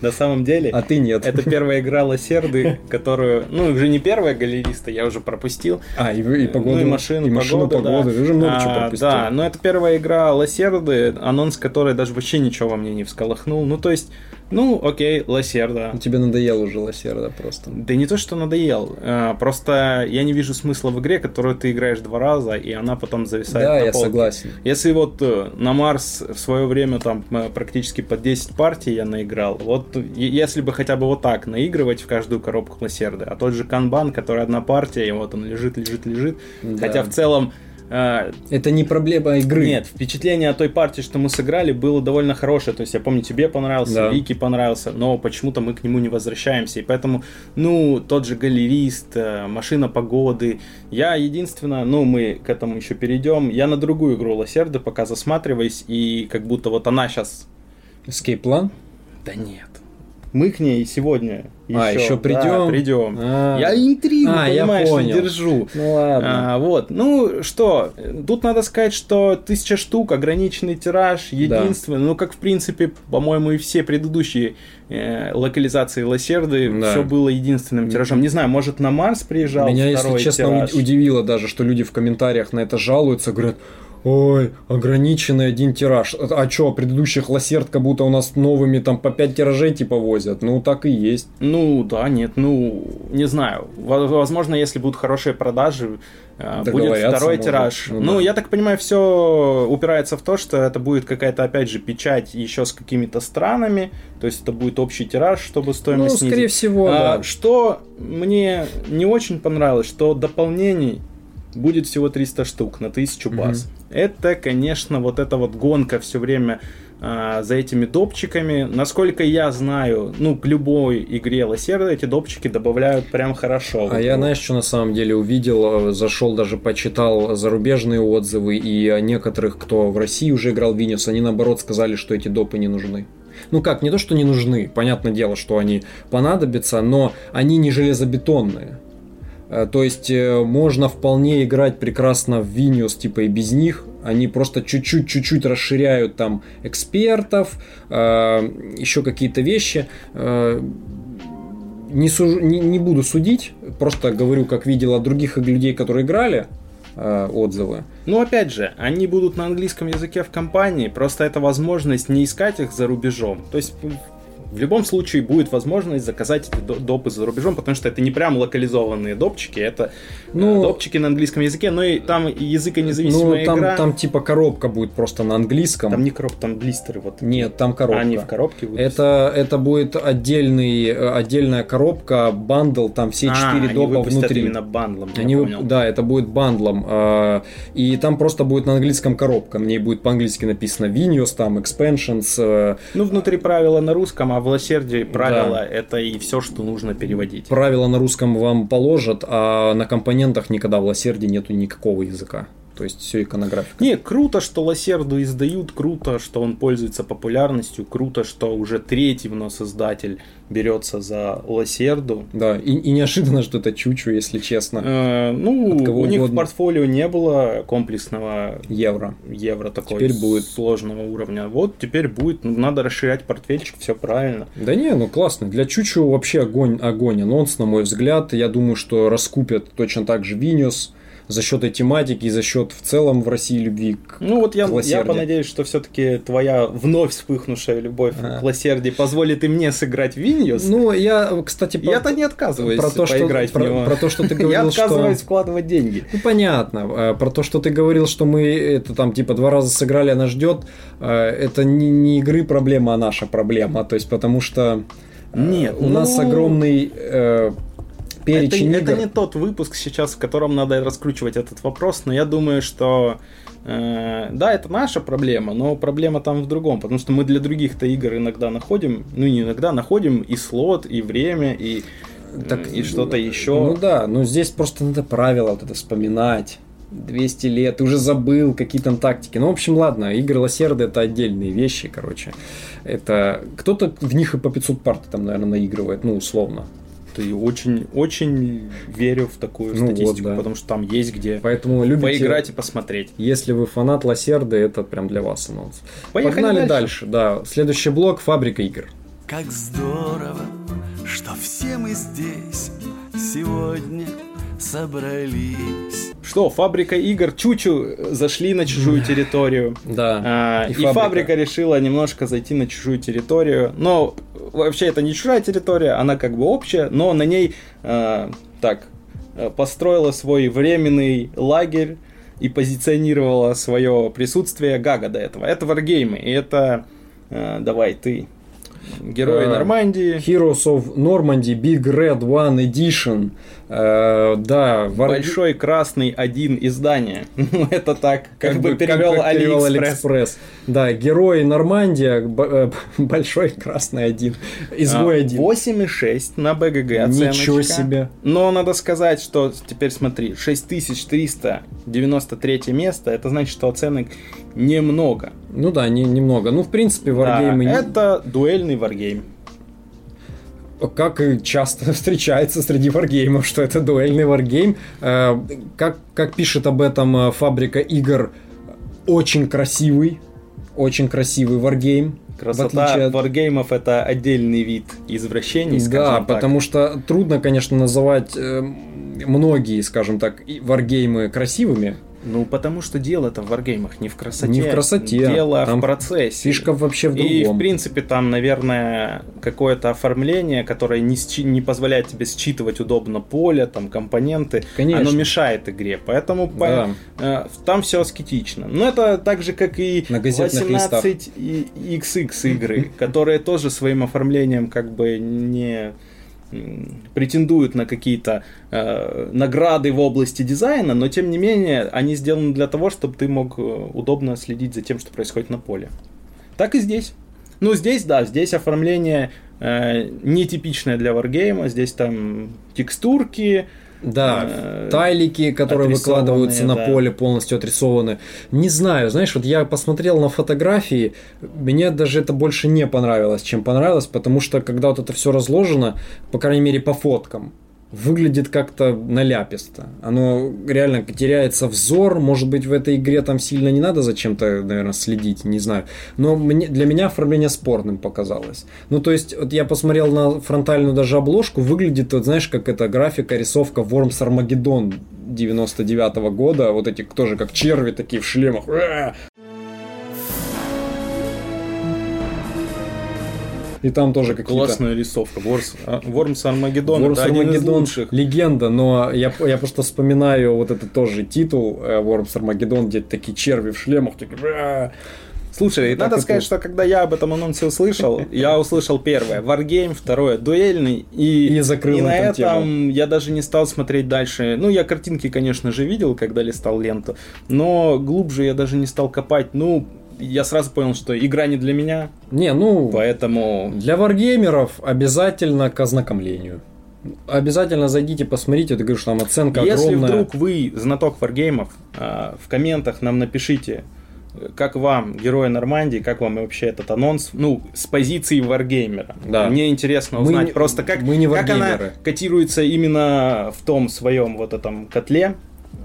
На самом деле, А ты нет. это первая игра Лосерды, которую, ну, уже не первая галериста, я уже пропустил. А, и, и погоду. Ну и машину, и машину погоду, да. погоды. Ты же много чего А, пропустил. Да, но это первая игра Лосерды, анонс которой даже вообще ничего во мне не всколыхнул. Ну, то есть, Ну, окей, Лосерда. Ну, Тебе надоело уже Лосерда просто. Да не то, что надоел. э, Просто я не вижу смысла в игре, которую ты играешь два раза, и она потом зависает Да, на я полке. согласен. Если вот э, на Марс в свое время там э, практически по 10 партий я наиграл, вот если бы хотя бы вот так наигрывать в каждую коробку Лосерды, а тот же Канбан, который одна партия, и вот он лежит, лежит, лежит, Да. хотя в целом Это не проблема игры. нет, впечатление от той партии, что мы сыграли, было довольно хорошее. То есть я помню, тебе понравился, Да. Вики понравился, но почему-то мы к нему не возвращаемся. И поэтому, ну, тот же галерист, э, машина погоды. Я единственное, ну, мы к этому еще перейдем. Я на другую игру Лосерды пока засматриваюсь, и как будто вот она сейчас. Plan? Да нет. Мы к ней сегодня А, еще придем? Да, придем. А. Я интригу, А, я понимаешь, понял. держу. Ну ладно. А, вот, ну что, тут надо сказать, что тысяча штук, ограниченный тираж, единственный, ну как в принципе, по-моему, и все предыдущие э, локализации Лосерды, Да. все было единственным тиражом. Не знаю, может на Марс приезжал Меня, если честно, тираж? уд- удивило даже, что люди в комментариях на это жалуются, говорят, ой, ограниченный один тираж. А, а что, предыдущих лосерд как будто у нас новыми там по 5 тиражей типа возят. Ну, так и есть. Ну да, нет, ну не знаю. Во- Возможно, если будут хорошие продажи, э, будет второй может. тираж. Ну Ну, да. я так понимаю, все упирается в то, что это будет какая-то, опять же, печать еще с какими-то странами. То есть это будет общий тираж, чтобы Ну, стоимость снизить. скорее всего, А, да. Что мне не очень понравилось, что дополнений будет всего 300 штук на 1000 баз. Это, конечно, вот эта вот гонка все время а, за этими допчиками. Насколько я знаю, ну, к любой игре Лосерда эти допчики добавляют прям хорошо. А я, знаешь, что на самом деле увидел? Э, Зашел, даже почитал зарубежные отзывы, и о некоторых, кто в России уже играл в Винис, они наоборот сказали, что эти допы не нужны. Ну как, не то, что не нужны, понятное дело, что они понадобятся, но они не железобетонные. Э, То есть э, можно вполне играть прекрасно в Виниус, типа и без них. Они просто чуть-чуть, чуть-чуть расширяют там экспертов, э, еще какие-то вещи. Не, сужу- не, не буду судить, просто говорю, как видел от других людей, которые играли, отзывы. Ну, опять же, они будут на английском языке в компании, просто это возможность не искать их за рубежом. То есть в- любом случае будет возможность заказать эти до- допы за рубежом, потому что это не прям локализованные допчики, это Ну, ну, допчики на английском языке, но и там и языконезависимая Ну, там, игра. там типа коробка будет просто на английском. Там не коробка, там блистеры вот. Нет, там коробка. А, они в коробке будут. Это, это будет отдельный, э, отдельная коробка, бандл, там все А, четыре они допа внутри. именно бандлом, Они понял. да, это будет бандлом. э, И там просто будет на английском коробка. Ней будет по-английски написано Vinhos, там Expansions. э, Ну, внутри правила на русском, а в Ласерде правила это и все, что нужно переводить. Правила на русском вам положат, а на компонентах никогда в Лосерде нету никакого языка. То есть все иконографика. Не, круто, что Лосерду издают, круто, что он пользуется популярностью, круто, что уже третий вновь издатель берется за Лосерду. Да, и, и неожиданно, что это чучу, если честно. Э, ну, у них в угодно. портфолио не было комплексного Евро. евро такой Теперь будет. сложного уровня. Вот теперь будет, ну, надо расширять портфельчик, все правильно. Да не, ну классно. Для Чучу вообще огонь, огонь анонс, на мой взгляд. Я думаю, что раскупят точно так же Vinhos за счет этой тематики и за счет в целом в России любви к Ну вот я, я понадеюсь, что все-таки твоя вновь вспыхнувшая любовь Ага. к Ласерде позволит и мне сыграть Vinhos. Ну, я, кстати, про- Я-то не отказываюсь про то, что, поиграть про, в него. про то, что ты Я говорил, что... отказываюсь вкладывать деньги. Ну, понятно. Э, Про то, что ты говорил, что мы это там типа два раза сыграли, она ждет. э, Это не, не игры проблема, а наша проблема. То есть, потому что э, Нет, у нас ну, огромный э, перечень это игр. не тот выпуск сейчас, в котором надо раскручивать этот вопрос, но я думаю, что э, да, это наша проблема, но проблема там в другом, потому что мы для других-то игр иногда находим, ну не иногда находим и слот, и время, и, Так, и что-то еще. Ну да, но здесь просто надо правила вот это вспоминать. 200 лет, ты уже забыл, какие там тактики. Ну, в общем, ладно, игры Лосерда это отдельные вещи, короче. Это кто-то в них и по 500 парт там, наверное, наигрывает, ну, условно. Ты очень, очень верю в такую Ну вот, статистику, да. потому что там есть где Поэтому любите... поиграть и посмотреть. Если вы фанат Лосерды, это прям для вас анонс. Поехали Погнали дальше. дальше. Да, следующий блок фабрика игр. Как здорово, что все мы здесь сегодня собрались. Что, фабрика игр Чучу зашли на чужую территорию. Да. А, И и, фабрика. фабрика. решила немножко зайти на чужую территорию. Но вообще это не чужая территория, она как бы общая, но на ней э, так э, построила свой временный лагерь и позиционировала свое присутствие Гага до этого. Это варгеймы, и это э, давай ты Герои Э, Нормандии. Heroes of Normandy Big Red One Edition. Э, да, Большой красный один издание. Ну, это так, как, бы перевел бы перевел Алиэкспресс. Да, Герои Нормандия, э, Большой Красный один, Изгой А, один. 8,6 на БГГ оценочка. Ничего себе. Но надо сказать, что теперь смотри, 6393 место, это значит, что оценок немного. Ну да, не, немного. Ну, в принципе, Да, варгеймы, не- это дуэльный варгейм. Как и часто встречается среди варгеймов, что это дуэльный варгейм. Э, Как, как пишет об этом э, фабрика игр, очень красивый, очень красивый варгейм. в Красота отличие от- варгеймов это отдельный вид извращений, Да, так. потому что трудно, конечно, называть э, многие, скажем так, варгеймы красивыми. Ну, потому что дело-то в варгеймах не в красоте. Не в красоте, Дело там в процессе. Фишка вообще в И, другом. в принципе, там, наверное, какое-то оформление, которое не, счи- не позволяет тебе считывать удобно поле, там, компоненты. Конечно. Оно мешает игре. Поэтому по- Да. э, там все аскетично. Но это так же, как и На газетных 18 и XX игры, которые тоже своим оформлением как бы не претендуют на какие-то э, награды в области дизайна, но тем не менее они сделаны для того, чтобы ты мог э, удобно следить за тем, что происходит на поле. Так и здесь. Ну, здесь, да, здесь оформление э, нетипичное для варгейма, здесь там текстурки, Да, э, тайлики, которые выкладываются на да. поле, полностью отрисованы. Не знаю, знаешь, вот я посмотрел на фотографии, мне даже это больше не понравилось, чем понравилось, потому что когда вот это все разложено, по крайней мере по фоткам, выглядит как-то наляписто. Оно реально теряется взор, может быть в этой игре там сильно не надо зачем-то, наверное, следить, не знаю. Но мне, для меня оформление спорным показалось. Ну, то есть, вот я посмотрел на фронтальную даже обложку, выглядит, вот знаешь, как эта графика, рисовка Worms Armageddon 99 года, вот эти тоже как черви такие в шлемах. И там тоже какие-то... классная рисовка. Ворс, Вормс Армагеддон, это Armageddon лучших. легенда, но я, я просто вспоминаю вот этот тоже титул э, Worms Armageddon, где такие черви в шлемах, такие... Слушай, Так надо сказать, что когда я об этом анонсе услышал, я услышал первое Wargame, второе дуэльный, и, И закрыл и на этом этом я даже не стал смотреть дальше. Ну, я картинки, конечно же, видел, когда листал ленту, но глубже я даже не стал копать. Ну, я сразу понял, что игра не для меня, Не, ну, поэтому... для варгеймеров обязательно к ознакомлению. Обязательно зайдите, посмотрите, ты говоришь, там оценка Если огромная. вдруг вы знаток варгеймов, а, в комментах нам напишите, как вам Герои Нормандии, как вам вообще этот анонс, ну, с позиции варгеймера. Да. Мне интересно Мы узнать не- просто, как, мы не как она котируется именно в том своем вот этом котле,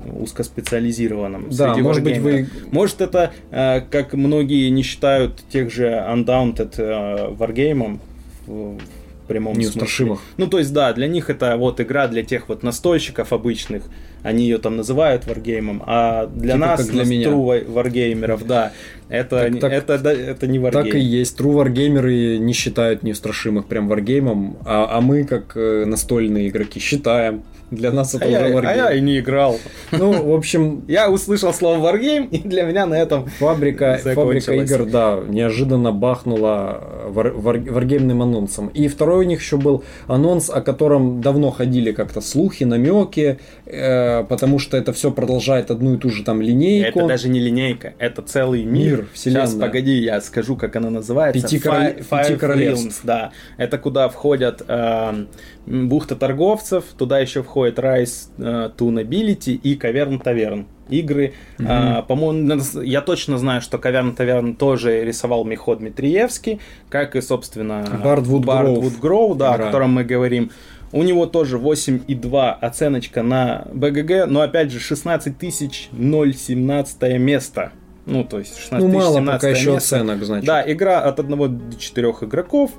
узкоспециализированном Да, среди может быть, вы- Может, это, э, как многие не считают тех же Undaunted э, варгеймом в в прямом Неустрашимых. смысле. Ну, то есть, да, для них это вот игра для тех вот настольщиков обычных, они ее там называют варгеймом, а для Типа нас, для нас, true ва- варгеймеров, да, это, Так- не- так- это, да, это не варгейм. Так и есть. True варгеймеры не считают неустрашимых прям варгеймом, а, а мы, как э, настольные игроки, считаем. Для нас это А я, уже а варгейм. я и не играл. Ну, в общем, Я услышал слово варгейм, и для меня на этом Фабрика, фабрика игр, да, неожиданно бахнула вар- вар- варгеймным анонсом. И второй у них еще был анонс, о котором давно ходили как-то слухи, намеки, э, потому что это все продолжает одну и ту же там линейку. Это даже не линейка, это целый мир. Мир, вселенная. Сейчас, погоди, я скажу, как она называется. Пяти короле- Five пяти королевств. Realms, да. Это куда входят эм, бухта торговцев, туда еще входит Rise э, to Nobility и Каверн Таверн. Игры, А, по-моему, я точно знаю, что Каверн Таверн тоже рисовал Михо Дмитриевский, как и, собственно. Bardwood Grove, да, Игра. о котором мы говорим. У него тоже 8,2 оценочка на БГГ, но опять же 16 тысяч 017 место. Ну, то есть 16 ну, мало 17 пока еще место. оценок, значит. Да, игра от 1 до 4 игроков.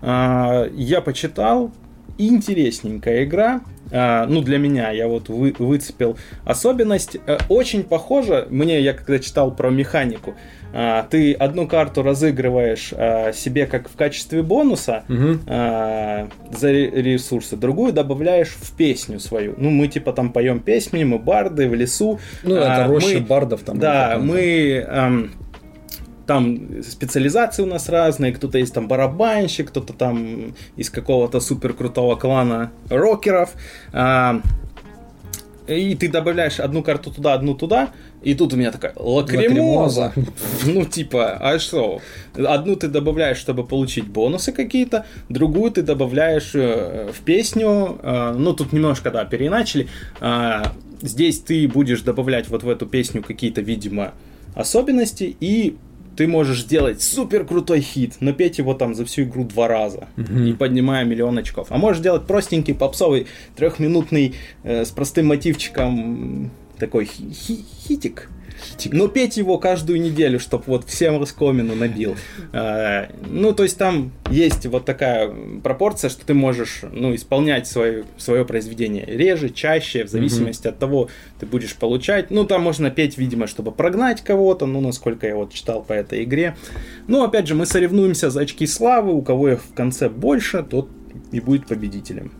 А, Я почитал, интересненькая игра. А, ну, для меня я вот вы, выцепил особенность. Э, очень похоже, мне, я когда читал про механику, а, ты одну карту разыгрываешь а, себе как в качестве бонуса а, за ре- ресурсы, другую добавляешь в песню свою. Ну, мы типа там поем песни, мы барды в лесу. Ну, это А, роща мы- бардов там. Да, мы эм, там специализации у нас разные, кто-то есть там барабанщик, кто-то там из какого-то супер крутого клана рокеров. А, и ты добавляешь одну карту туда, одну туда, и тут у меня такая лакримоза. Лакримоза. Ну, типа, а что? Одну ты добавляешь, чтобы получить бонусы какие-то, другую ты добавляешь э, в песню. э, Ну, тут немножко, да, переначали. А, Здесь ты будешь добавлять вот в эту песню какие-то, видимо, особенности, и ты можешь сделать супер крутой хит, но петь его там за всю игру два раза, и поднимая миллион очков. А можешь делать простенький попсовый трехминутный э, с простым мотивчиком такой хи- хи- хитик. Но петь его каждую неделю, чтобы вот всем раскомину набил. Э, Ну, то есть там есть вот такая пропорция, что ты можешь ну, исполнять свое, свое произведение реже, чаще, в зависимости от того, ты будешь получать. Ну, там можно петь, видимо, чтобы прогнать кого-то, ну, насколько я вот читал по этой игре. Ну, опять же, мы соревнуемся за очки славы, у кого их в конце больше, тот и будет победителем.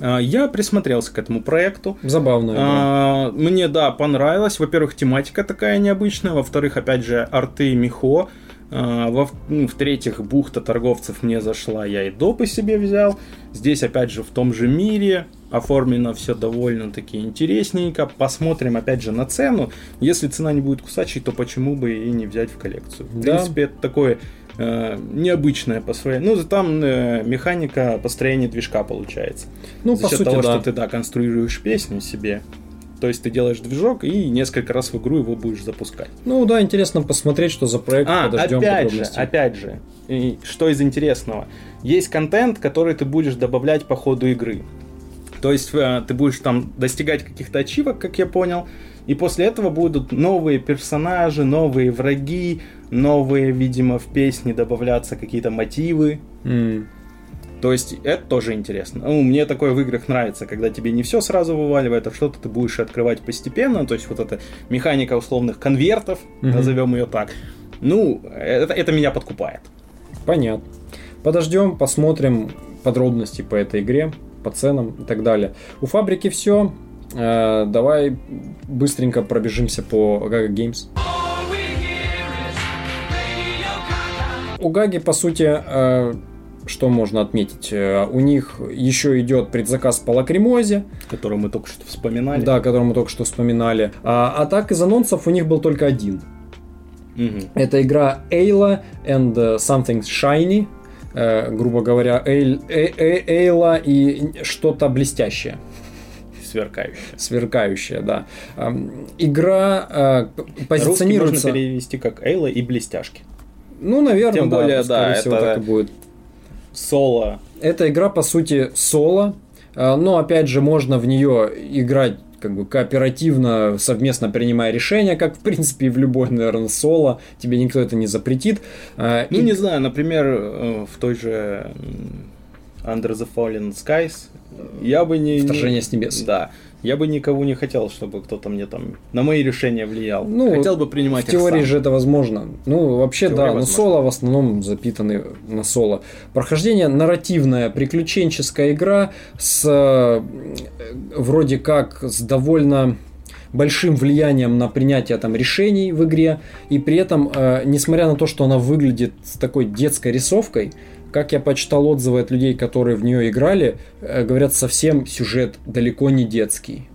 А, Я присмотрелся к этому проекту. Забавно. А, Мне, да, понравилось. Во-первых, тематика такая необычная. Во-вторых, опять же, арты Михо. А, во- ну, В-третьих, бухта торговцев мне зашла, я и допы себе взял. Здесь, опять же, в том же мире оформлено все довольно-таки интересненько. Посмотрим, опять же, на цену. Если цена не будет кусачей, то почему бы и не взять в коллекцию? В Да. принципе, это такое э, необычное построение. Ну, там э, механика построения движка получается. Ну, За по счет сути, того, да. что ты, да, конструируешь песню себе. То есть ты делаешь движок и несколько раз в игру его будешь запускать. Ну да, интересно посмотреть, что за проект. А, Подождем опять же, опять же, и что из интересного? Есть контент, который ты будешь добавлять по ходу игры. То есть э, ты будешь там достигать каких-то ачивок, как я понял, и после этого будут новые персонажи, новые враги, новые, видимо, в песне добавляться какие-то мотивы. М. То есть это тоже интересно. Ну, мне такое в играх нравится, когда тебе не все сразу вываливает, а что-то ты будешь открывать постепенно. То есть вот эта механика условных конвертов, Мгм. назовем ее так. Ну, это, это меня подкупает. Понятно. Подождем, посмотрим подробности по этой игре, по ценам и так далее. У фабрики все. давай быстренько пробежимся по Gaga Games. У Гаги, по сути, э, что можно отметить? Э, У них еще идет предзаказ по лакримозе, Которую мы только что вспоминали. да, который мы только что вспоминали. А, а так из анонсов у них был только один. Мгм. Это игра Ayla and Something Shiny. Э, грубо говоря, Эйль- Э- Э- Эйла и что-то блестящее, Сверкающая. сверкающее, да. Игра э, Русский позиционируется... можно перевести как Эйла и блестяшки. Ну, наверное, Тем да, более, скорее да, всего, это- так и будет. Соло. Эта игра, по сути, соло, э, но, опять же, можно в нее играть как бы кооперативно, совместно принимая решения, как, в принципе, и в любой, наверное, соло. Тебе никто это не запретит. Э, Ну, и- не знаю, например, э, в той же Under the Fallen Skies я бы не... Вторжение не- с небес. Да. Я бы никого не хотел, чтобы кто-то мне там на мои решения влиял. Ну, хотел бы принимать В их теории сам. же это возможно. Ну, вообще, да, но возможно. соло в основном запитаны на соло. Прохождение нарративная, приключенческая игра с э, вроде как с довольно большим влиянием на принятие там решений в игре, и при этом, э, несмотря на то, что она выглядит с такой детской рисовкой, как я почитал отзывы от людей, которые в нее играли, э, говорят, совсем сюжет далеко не детский.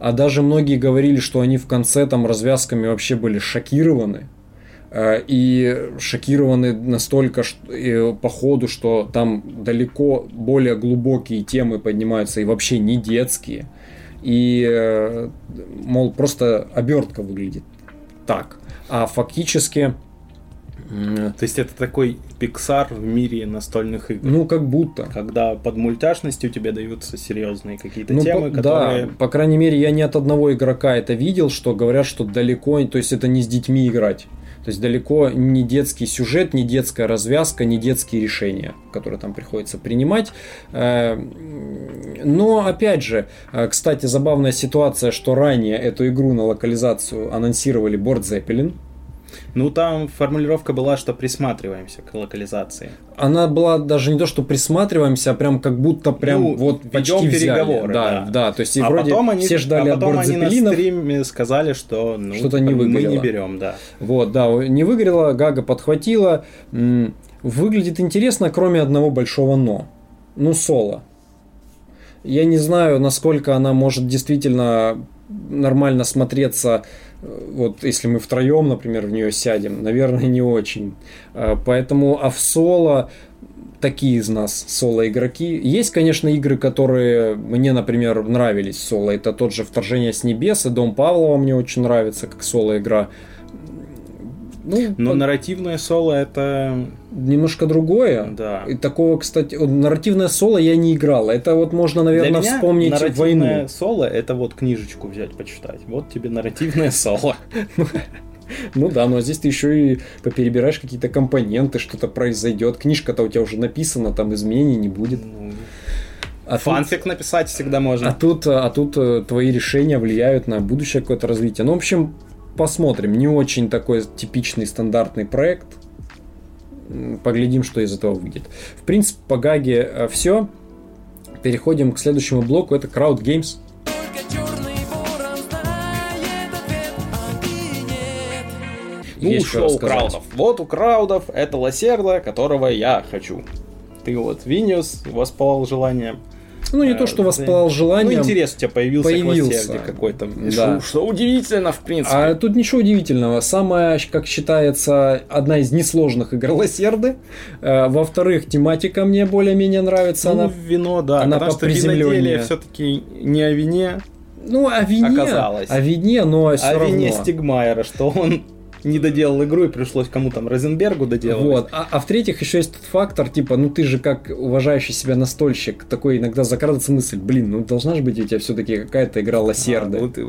А даже многие говорили, что они в конце там развязками вообще были шокированы. Э, И шокированы настолько по ходу, что там далеко более глубокие темы поднимаются и вообще не детские. И, э, мол, просто обертка выглядит так. А фактически, То есть это такой Pixar в мире настольных игр. ну, как будто. Когда под мультяшностью тебе даются серьезные какие-то Ну, темы, по- которые... Да, по крайней мере, я не от одного игрока это видел, что говорят, что далеко, то есть это не с детьми играть. То есть далеко не детский сюжет, не детская развязка, не детские решения, которые там приходится принимать. Э, но, опять же, э, кстати, забавная ситуация, что ранее эту игру на локализацию анонсировали Борд Zeppelin, Ну, там формулировка была, что присматриваемся к локализации. она была даже не то, что присматриваемся, а прям как будто прям Ну, вот почти взяли. переговоры, Да, да. да, то есть и а вроде потом они, все ждали а от потом они на стриме сказали, что ну, Что-то не мы не выгорело. берем, да. Вот, да, не выгорело, Гага подхватила. Выглядит интересно, кроме одного большого но. Ну, соло. Я не знаю, насколько она может действительно нормально смотреться, э, вот если мы втроем, например, в нее сядем, наверное, не очень. Э, Поэтому, а в соло такие из нас соло-игроки. Есть, конечно, игры, которые мне, например, нравились соло. Это тот же «Вторжение с небес» и «Дом Павлова» мне очень нравится, как соло-игра. Ну, Но по- нарративное соло это... немножко другое. Да. И такого, кстати, вот нарративное соло я не играл. Это вот можно, наверное, Для меня вспомнить нарративное войну. соло это вот книжечку взять, почитать. Вот тебе нарративное соло. Ну да, но здесь ты еще и поперебираешь какие-то компоненты, что-то произойдет. Книжка-то у тебя уже написана, там изменений не будет. Ну, А тут- Фанфик написать всегда А можно. тут, а тут э, твои решения влияют на будущее какое-то развитие. Ну, в общем, посмотрим. Не очень такой типичный стандартный проект. Поглядим, что из этого выйдет. В принципе, по Гаге все. Переходим к следующему блоку. Это Crowd Games. А. Ну, Есть шоу рассказать. краудов. Вот у краудов это лосерда, которого я хочу. Ты вот Виниус воспалал желание. Ну, не Э, то, что ты- воспалал желанием. Ну, интерес у тебя появился, появился. к какой-то. Да. Что, что удивительно, в принципе. А тут ничего удивительного. Самая, как считается, одна из несложных игр Лосерды. Э, Во-вторых, тематика мне более-менее нравится. Ну, Она вино, да. она потому что виноделие все-таки не о вине, Ну, о вине. Оказалось. О вине, но все а о равно. вине Стигмайера, что он не доделал игру и пришлось кому там Розенбергу доделывать. Вот. А, а в-третьих, еще есть тот фактор, типа, ну ты же как уважающий себя настольщик, такой иногда закрадывается мысль, блин, ну должна же быть у тебя все-таки какая-то игра лосерды. А, вот и-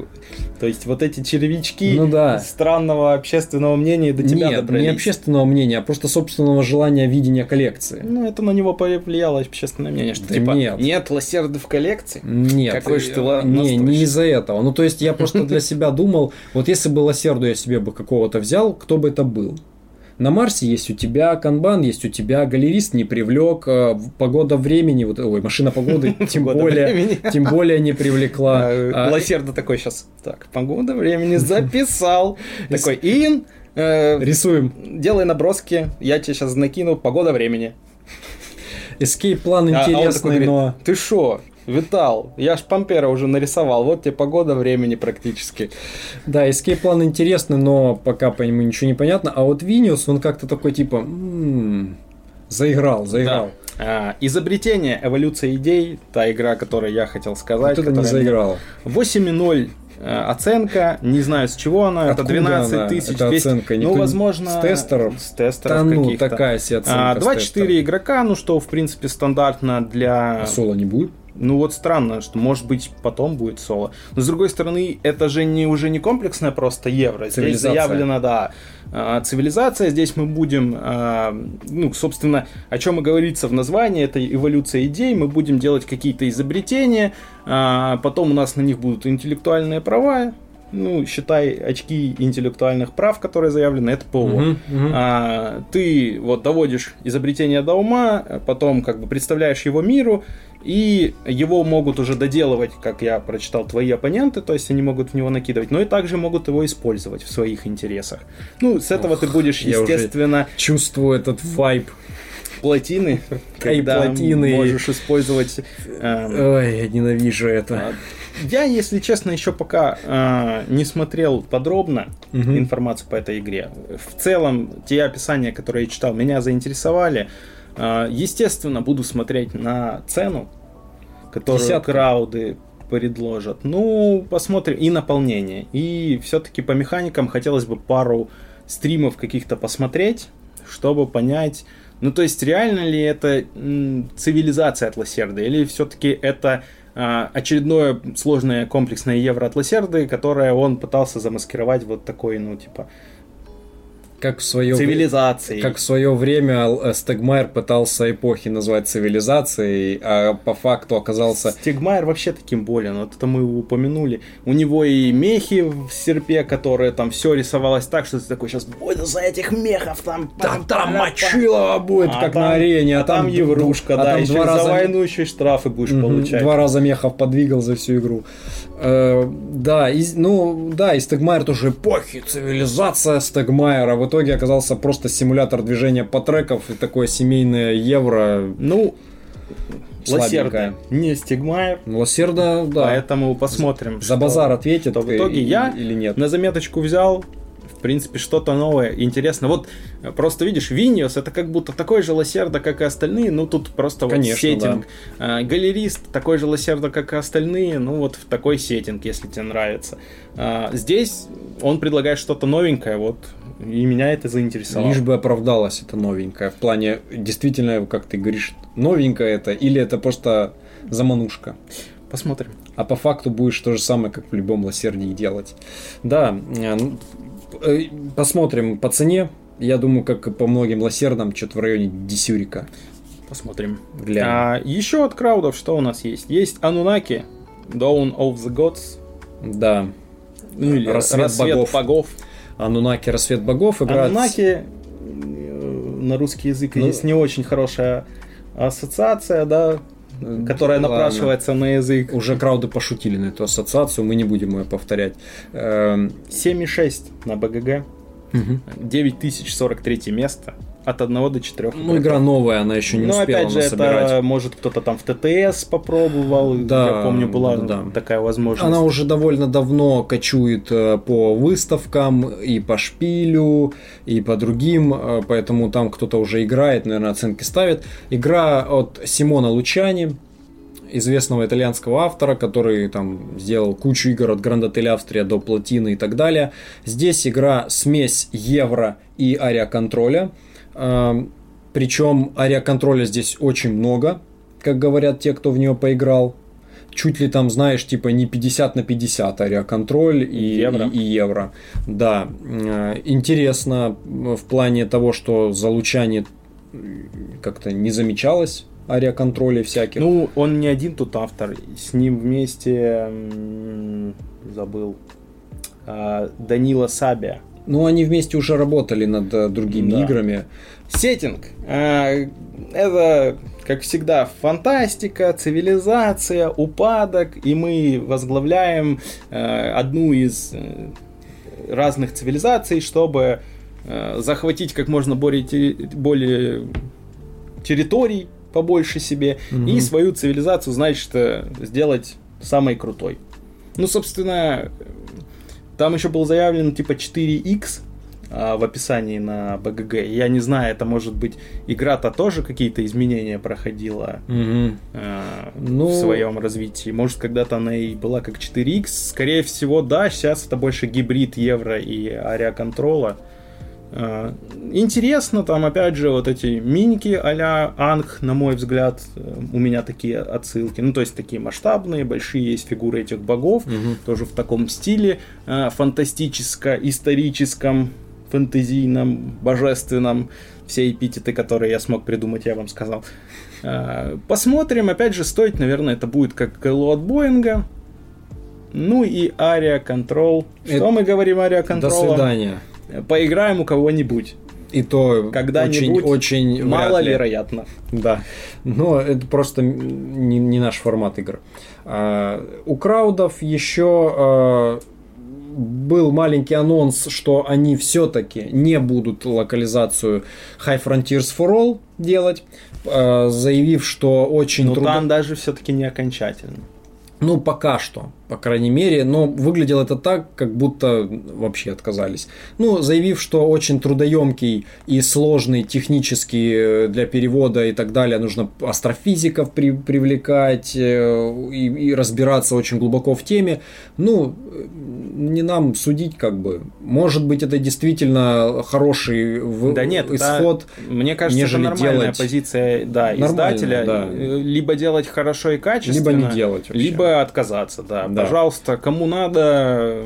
то есть вот эти червячки Ну да. странного общественного мнения до тебя Нет, добрались. не общественного мнения, а просто собственного желания видения коллекции. Ну, это на него повлияло общественное мнение, что Да типа нет. нет лосерды в коллекции. Нет, Какой ж ты не, не из-за этого. Ну, то есть я просто для себя думал, вот если бы лосерду я себе бы какого-то взял, кто бы это был? На Марсе есть у тебя канбан, есть у тебя галерист не привлек, э, погода времени, вот, ой, машина погоды, тем более, тем более не привлекла. А, А, Лосерда такой сейчас. Так, погода времени записал. Такой, Ин, э, Рисуем. делай наброски, я тебе сейчас накину погода времени. Escape план А- а он такой интересный, но Ты шо, Витал, я ж Пампера уже нарисовал, вот тебе погода времени практически. да, Escape план интересный, но пока по нему ничего не понятно. А вот Виниус, он как-то такой типа «М, заиграл, заиграл. А, изобретение, эволюция идей, та игра, о которой я хотел сказать. Вот это не заиграло. 8,0 э, оценка, не знаю с чего она, это Откуда 12 она, тысяч. эта 200. оценка? Ну, возможно... с тестеров? С тестеров Да ну, каких-то. такая себе оценка. А, с 24 тестера. игрока, ну что, в принципе, стандартно для... А соло не будет? Ну вот странно, что может быть потом будет соло. Но с другой стороны, это же не уже не комплексная просто евро. Здесь заявлена, да, а, цивилизация. Здесь мы будем, а, ну, собственно, о чем и говорится в названии, это эволюция идей. Мы будем делать какие-то изобретения, а, потом у нас на них будут интеллектуальные права. Ну, считай, очки интеллектуальных прав, которые заявлены, это ПО. Мгм, мгм. А, ты вот доводишь изобретение до ума, потом как бы представляешь его миру, и его могут уже доделывать, как я прочитал, твои оппоненты, то есть они могут в него накидывать, но и также могут его использовать в своих интересах. Ну, с этого ты будешь, естественно, Чувствую этот вайб. плотины, когда плотины. можешь использовать... эм, Ой, я ненавижу это. Я, если честно, еще пока а, не смотрел подробно Мгм. информацию по этой игре. В целом, те описания, которые я читал, меня заинтересовали. А, естественно, буду смотреть на цену, которую Десятка. крауды предложат. Ну, посмотрим. И наполнение. И все-таки по механикам хотелось бы пару стримов каких-то посмотреть, чтобы понять, ну, то есть, реально ли это м, цивилизация от Лосерды, или все-таки это очередное сложное комплексное евро от Лосерды, которое он пытался замаскировать вот такой, ну, типа, Как в свое цивилизацией. Как в свое время э, Стегмайер пытался эпохи назвать цивилизацией, а по факту оказался... Стегмайер вообще таким болен, вот это мы его упомянули. У него и мехи в серпе, которые там все рисовалось так, что ты такой, сейчас будет за этих мехов там... Там, там мочилово будет, А как там- на арене, а, а там еврушка, а да, там еще два за раза войну еще и штрафы будешь Мгм, получать. Два раза Мехов подвигал за всю игру. Э, да, и, ну, да, и Стегмайер тоже эпохи, цивилизация Стегмайера. В итоге оказался просто симулятор движения по треков и такое семейное евро. Ну. Ласерда, не Стигмайер, Ласерда, да, поэтому посмотрим. за базар ответит в итоге и- я или нет. на заметочку взял, принципе, что-то новое, интересно. Вот э, просто видишь, Vinhos это как будто такой же Ласерда, как и остальные, ну тут просто вот Конечно, сеттинг. А, Галерист такой же лосерда, как и остальные, ну вот в такой сеттинг, если тебе нравится. А, Здесь он предлагает что-то новенькое, вот, и меня это заинтересовало. Лишь бы оправдалось это новенькое. В плане, действительно, как ты говоришь, новенькое это, или это просто заманушка. Посмотрим. А по факту будешь то же самое, как в любом лосердии делать. Да, посмотрим по цене. Я думаю, как и по многим лосердам, что-то в районе десюрика. Посмотрим. Глянем. А, еще от краудов что у нас есть? Есть Анунаки, Dawn of the Gods, Да. ну или Рассвет Рассвет, богов. богов. Анунаки Рассвет богов играет. Анунаки э, на русский язык Ну- есть не очень хорошая ассоциация, да, которая Ладно. напрашивается на язык. Уже крауды пошутили на эту ассоциацию, мы не будем ее повторять. Эм, 7,6 на БГГ, 9043 место, от 1 до 4. Ну, игра новая, она еще не Ну, успела опять же, насобирать. это может кто-то там в ТТС попробовал. Да, я помню, была да, такая возможность. Она уже довольно давно кочует э, по выставкам и по шпилю, и по другим, э, поэтому там кто-то уже играет, наверное, оценки ставит. Игра от Симона Лучани, известного итальянского автора, который там сделал кучу игр от Гранд Отель Австрия до Платины и так далее. Здесь игра смесь евро и ариаконтроля. Эм, Причем ариаконтроля здесь очень много, как говорят те, кто в нее поиграл. Чуть ли там, знаешь, типа не 50 на 50 ариаконтроль и Евро. И, и евро. Да. Э, Интересно в плане того, что за Лучани как-то не замечалось ариаконтролей всяких. Ну, он не один тут автор. С ним вместе забыл а, Данила Сабия. Ну, они вместе уже работали над э, другими Да. играми. Сеттинг. А, Это, как всегда, фантастика, цивилизация, упадок, и мы возглавляем э, одну из э, разных цивилизаций, чтобы э, захватить как можно более, более территорий побольше себе и свою цивилизацию, значит, э, сделать самой крутой. Ну, собственно, там еще был заявлен типа 4x а, в описании на БГГ. Я не знаю, это может быть игра-то тоже какие-то изменения проходила Мгм. а, Ну- в своем развитии. Может, когда-то она и была как 4x. Скорее всего, да, сейчас это больше гибрид евро и ариаконтрола. А, Интересно, там опять же вот эти миники а-ля Анг, на мой взгляд, э, у меня такие отсылки. Ну, то есть такие масштабные, большие есть фигуры этих богов, тоже в таком стиле э, фантастическо-историческом, фэнтезийном, божественном. Все эпитеты, которые я смог придумать, я вам сказал. Э, Посмотрим, опять же, стоить, наверное, это будет как КЛО от Боинга. Ну и Ария Control. Что Это- мы говорим Ария До Control? свидания. Поиграем у кого-нибудь. И то Когда-нибудь. очень, очень Мало вряд ли. вероятно. Да. Но это просто не, не наш формат игр. А, у краудов еще а, был маленький анонс, что они все-таки не будут локализацию High Frontiers for All делать, а, заявив, что очень Но трудно... там даже все-таки не окончательно. Ну, пока что, по крайней мере, но выглядело это так, как будто вообще отказались. Ну, заявив, что очень трудоемкий и сложный технически э, для перевода и так далее, нужно астрофизиков при- привлекать э, и, и разбираться очень глубоко в теме. Ну, э, не нам судить, как бы. Может быть, это действительно хороший в- Да нет, исход. мне кажется, это нормальная делать- позиция да, издателя. да. Либо делать хорошо и качественно, Либо не делать вообще. либо отказаться, да. Да. Пожалуйста, кому надо,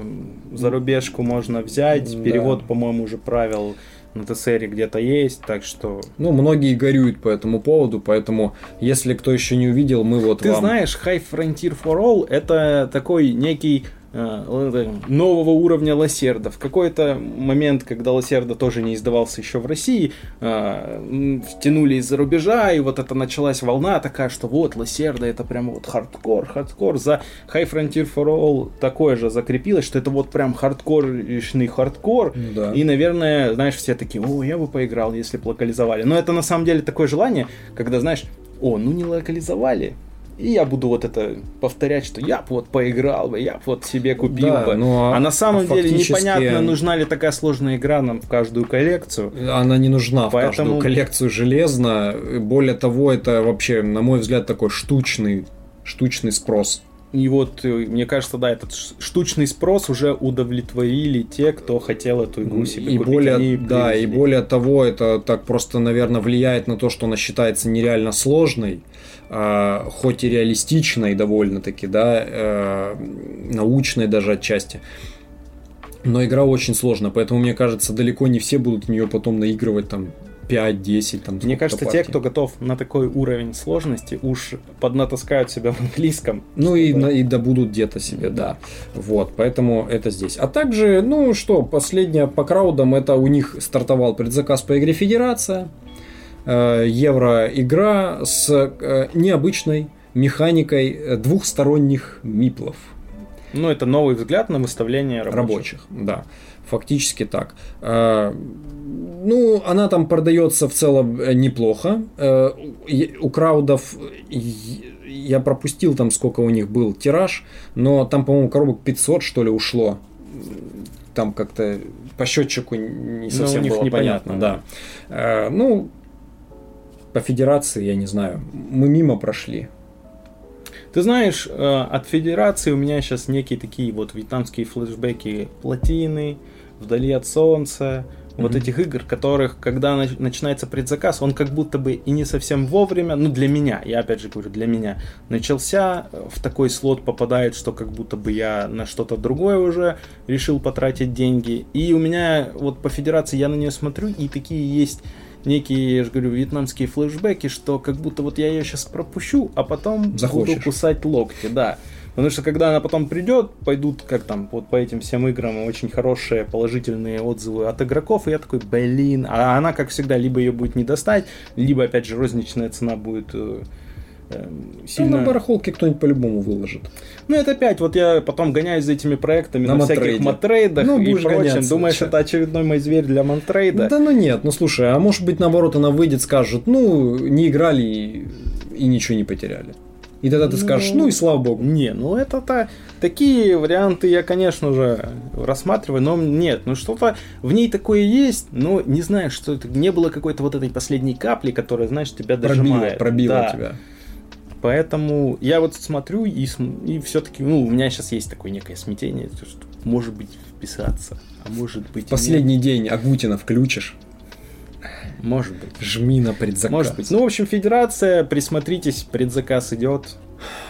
зарубежку можно взять. Да. Перевод, по-моему, уже правил на ТСР где-то есть, так что... Ну, многие горюют по этому поводу, поэтому, если кто еще не увидел, мы вот Ты вам... знаешь, High Frontier for All это такой некий нового уровня Ласерда. В какой-то момент, когда Ласерда тоже не издавался еще в России, э, втянули из-за рубежа, и вот это началась волна такая, что вот Ласерда это прям вот хардкор, хардкор. За High Frontier for All такое же закрепилось, что это вот прям хардкоришный хардкор. Да. И, наверное, знаешь, все такие, о, я бы поиграл, если бы локализовали. Но это на самом деле такое желание, когда, знаешь, о, ну не локализовали, и я буду вот это повторять, что я вот поиграл бы, я вот себе купил Да, бы. ну, а- а на самом а деле фактически- непонятно, нужна ли такая сложная игра нам в каждую коллекцию. Она не нужна в Поэтому- каждую коллекцию железно. Более того, это вообще, на мой взгляд, такой штучный, штучный спрос. И вот, э, мне кажется, да, этот штучный спрос уже удовлетворили те, кто хотел эту игру себе и купить. более, они да, и более того, это так просто, наверное, влияет на то, что она считается нереально сложной, а, хоть и реалистичной довольно-таки, да, э, научной даже отчасти. Но игра очень сложная, поэтому, мне кажется, далеко не все будут в нее потом наигрывать там 5-10 там Мне кажется, те, партий. кто готов на такой уровень сложности, уж поднатаскают себя в английском. Ну и, чтобы- на- и добудут где-то себе, да. Вот, поэтому это здесь. А также, ну что, последнее по краудам, это у них стартовал предзаказ по игре Федерация. Э, Евро игра с э, необычной механикой э, двухсторонних миплов. Ну, это новый взгляд на выставление рабочих. Рабочих, да. Фактически так. Ну, она там продается в целом э, неплохо. Э, У краудов я пропустил там, сколько у них был тираж, но там, по-моему, коробок 500, что ли, ушло. Там как-то по счетчику не совсем у них было непонятно, понятно, да. Э, Ну, по федерации, я не знаю, мы мимо прошли. Ты знаешь, от Федерации у меня сейчас некие такие вот вьетнамские флешбеки плотины, вдали от солнца, вот Мгм. этих игр, которых, когда нач- начинается предзаказ, он как будто бы и не совсем вовремя, ну для меня, я опять же говорю, для меня, начался, э, в такой слот попадает, что как будто бы я на что-то другое уже решил потратить деньги. И у меня вот по Федерации я на нее смотрю, и такие есть некие, я же говорю, вьетнамские флешбеки, что как будто вот я ее сейчас пропущу, а потом Захочешь. буду кусать локти, да. Потому что когда она потом придет, пойдут, как там, вот по этим всем играм очень хорошие положительные отзывы от игроков, и я такой, блин, а она, как всегда, либо ее будет не достать, либо, опять же, розничная цена будет э, э, Ну, сильно... на барахолке кто-нибудь по-любому выложит. Ну, это опять, вот я потом гоняюсь за этими проектами На на, всяких матрейдах Ну, и прочем. гоняться, Думаешь, это очередной мой зверь для Монтрейда? Да ну нет, ну слушай, а может быть наоборот она выйдет, скажет, ну не играли и, и ничего не потеряли. И тогда ты скажешь, ну и слава богу. Не, ну это-то такие варианты я, конечно же, рассматриваю, но нет, ну что-то в ней такое есть, но не знаю, что это не было какой-то вот этой последней капли, которая, знаешь, тебя дожимает. пробило Да. тебя. Поэтому я вот смотрю и, и все-таки, ну, у меня сейчас есть такое некое смятение, то, что может быть вписаться, а может быть нет. Последний день Агутина включишь, может быть. жми на предзаказ. Может быть. Ну, в общем, Федерация, присмотритесь, предзаказ идет.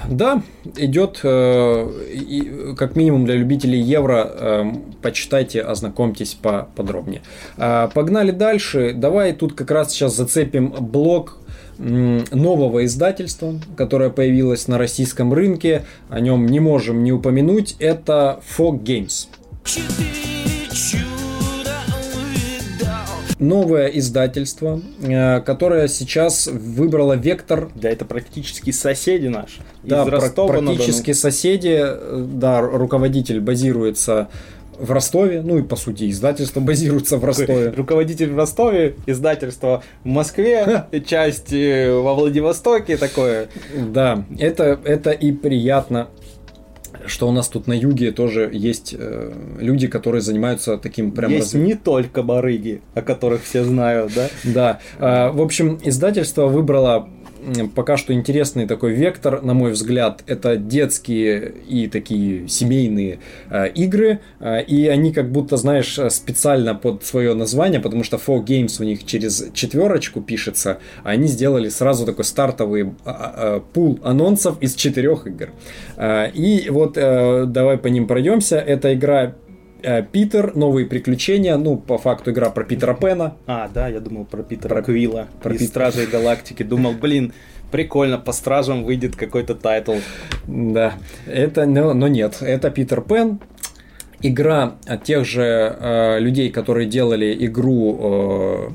Да, идет, э, и, как минимум для любителей евро, э, почитайте, ознакомьтесь поподробнее. Э, погнали дальше. Давай тут как раз сейчас зацепим блок нового издательства, которое появилось на российском рынке. О нем не можем не упомянуть. Это Fog Games. Новое издательство, э, которое сейчас выбрало вектор Да, это практически соседи наши. да, Ростова-на-Дону. практически соседи. э, Да, ру- руководитель базируется в Ростове, ну и по сути издательство базируется в Ростове. Руководитель в Ростове, издательство в Москве, часть э, во Владивостоке, такое. Да, это, это и приятно, что у нас тут на юге тоже есть э, люди, которые занимаются таким прям Есть разви- не только барыги, о которых все знают, да? Да. А, В общем, издательство выбрало пока что интересный такой вектор, на мой взгляд, это детские и такие семейные э, игры, э, и они как будто, знаешь, э, специально под свое название, потому что 4 Games у них через четверочку пишется, а они сделали сразу такой стартовый а, а, пул анонсов из четырех игр. Э, И вот э, давай по ним пройдемся. Эта игра Э, Питер, новые приключения, ну, по факту игра про Питера Пена. А, да, я думал про Питера Про- Квилла, про из Питера. Стражей Галактики. Думал, блин, прикольно, по Стражам выйдет какой-то title. Да, это, но, но нет, это Питер Пен. Игра от тех же э, людей, которые делали игру э,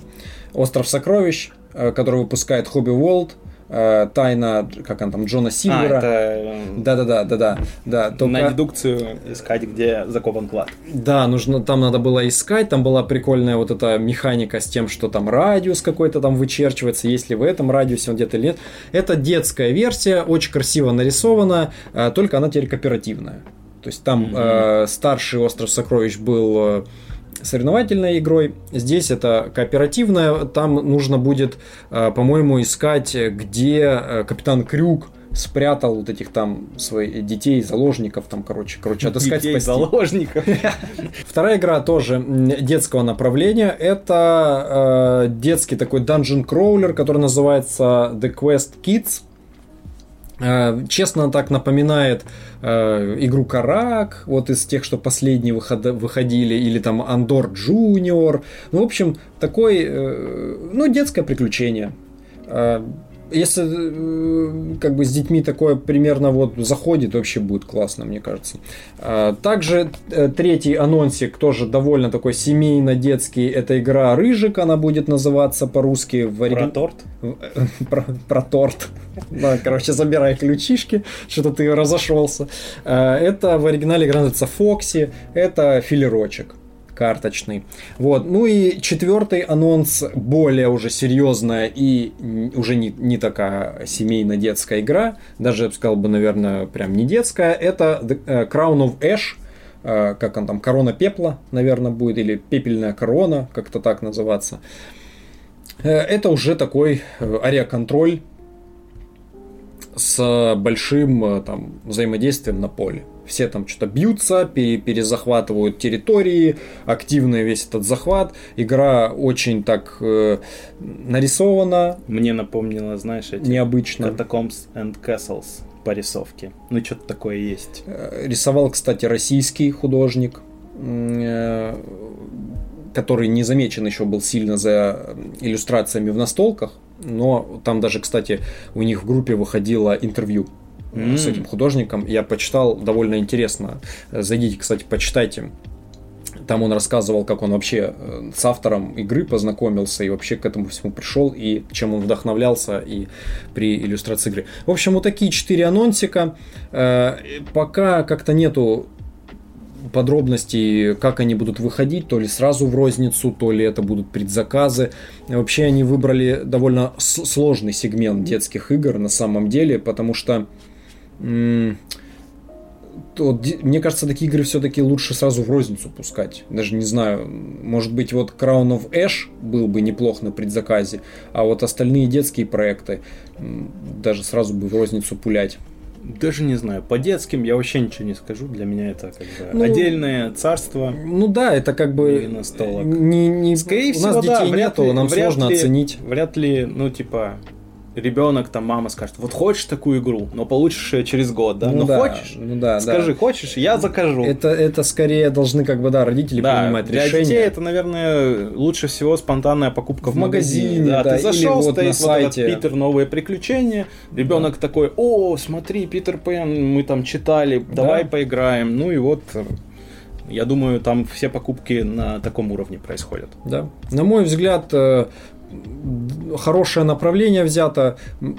Остров сокровищ, э, которую выпускает Hobby World, э, тайна, как он там, Джона А, Сильвера. это э, Да, да, да, да, да, да. на Только, дедукцию искать, где закован клад. да, нужно, там надо было искать, там была прикольная вот эта механика с тем, что там радиус какой-то там вычерчивается, есть ли в этом радиусе он где-то или нет. Это детская версия, очень красиво нарисована, э, только она теперь кооперативная. То есть там э, старший остров сокровищ был э, соревновательной игрой. Здесь это кооперативная. Там нужно будет, э, по-моему, искать, где э, капитан Крюк спрятал вот этих там своих детей, заложников, там, короче, короче, отыскать, Детей, спасти. заложников. Вторая игра тоже детского направления. Это э, детский такой dungeon crawler, который называется The Quest Kids. Э, Честно, так напоминает э, игру Карак, вот из тех, что последние выхода- выходили, или там Андор Джуниор. Ну, в общем, такой, э, ну, детское приключение. Э, Если э, как бы с детьми такое примерно вот заходит, вообще будет классно, мне кажется. Э, Также э, третий анонсик тоже довольно такой семейно-детский. Это игра Рыжик, она будет называться по-русски в Про торт. про, про торт. Да, короче, забирай ключишки, что-то ты разошелся. Э, Это в оригинале игра называется Фокси, это филерочек карточный. Вот. Ну и четвертый анонс, более уже серьезная и уже не, не такая семейно-детская игра, даже я бы сказал бы, наверное, прям не детская, это The, э, Crown of Ash, э, как он там, корона пепла, наверное, будет, или пепельная корона, как-то так называться. Э, Это уже такой ариоконтроль с большим там, взаимодействием на поле. Все там что-то бьются, пере- перезахватывают территории, активный весь этот захват. Игра очень так э, нарисована, Мне напомнило, знаешь, эти необычно. Catacombs and Castles по рисовке. Ну, что-то такое есть. Э, Рисовал, кстати, российский художник, э, который не замечен еще был сильно за иллюстрациями в настолках, но там даже, кстати, у них в группе выходило интервью э, с этим художником. Я почитал, довольно интересно. Э, Зайдите, кстати, почитайте. Там он рассказывал, как он вообще э, с автором игры познакомился и вообще к этому всему пришел, и чем он вдохновлялся и при иллюстрации игры. В общем, вот такие четыре анонсика. Пока как-то нету подробностей, как они будут выходить, то ли сразу в розницу, то ли это будут предзаказы. Вообще они выбрали довольно сложный сегмент детских игр на самом деле, потому что то, мне кажется, такие игры все-таки лучше сразу в розницу пускать. Даже не знаю, может быть, вот Crown of Ash был бы неплох на предзаказе, а вот остальные детские проекты даже сразу бы в розницу пулять. Даже не знаю. По детским я вообще ничего не скажу. Для меня это как бы Ну, отдельное царство. Ну да, это как бы не, не- Скорее у всего, нас детей нету, ли- нам сложно ли- оценить. Вряд ли, ну, типа, ребенок, там, мама скажет, вот хочешь такую игру, но получишь ее через год, да? Ну Ну, да, хочешь? ну да, да. Скажи, хочешь, я закажу. Это, это скорее должны как бы да родители да, принимать для решения. детей это, наверное, лучше всего спонтанная покупка в, В магазине, Да, да, ты зашел, вот стоит на вот сайте. этот Питер новые приключения, ребенок такой, о, смотри, Питер Пен, мы там читали, давай Да. поиграем. Ну и вот, я думаю, там все покупки на таком уровне происходят. Да. На мой взгляд, э, хорошее направление взято.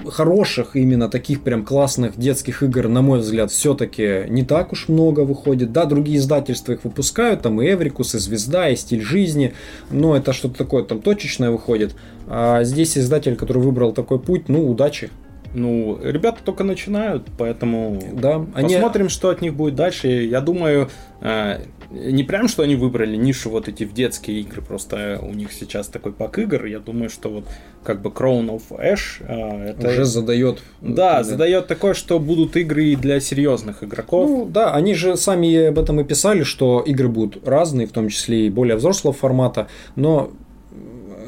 Хороших именно таких прям классных детских игр, на мой взгляд, все-таки не так уж много выходит. Да, другие издательства их выпускают, там и Эврикус, и Звезда, и Стиль жизни, но это что-то такое там точечное выходит. А здесь издатель, который выбрал такой путь, ну, удачи. Ну, ребята только начинают, поэтому Да, они- посмотрим, что от них будет дальше. Я думаю, э, не прям, что они выбрали нишу вот эти в детские игры, просто у них сейчас такой пак игр. Я думаю, что вот как бы Crown of Ash э, это... Уже задает. Да, задает такое, что будут игры и для серьезных игроков. Ну, да, они же сами об этом и писали, что игры будут разные, в том числе и более взрослого формата, но,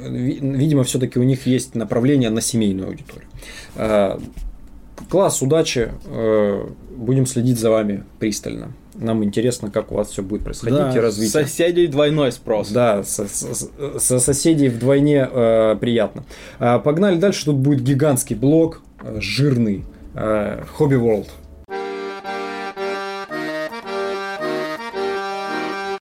видимо, все-таки у них есть направление на семейную аудиторию. Э, Класс, удачи, э, будем следить за вами пристально. Нам интересно, как у вас все будет происходить Да, и развитие. соседей двойной спрос. Да, со, со- со соседей вдвойне э, приятно. А, погнали дальше. Тут будет гигантский блок, э, жирный. э, Hobby World.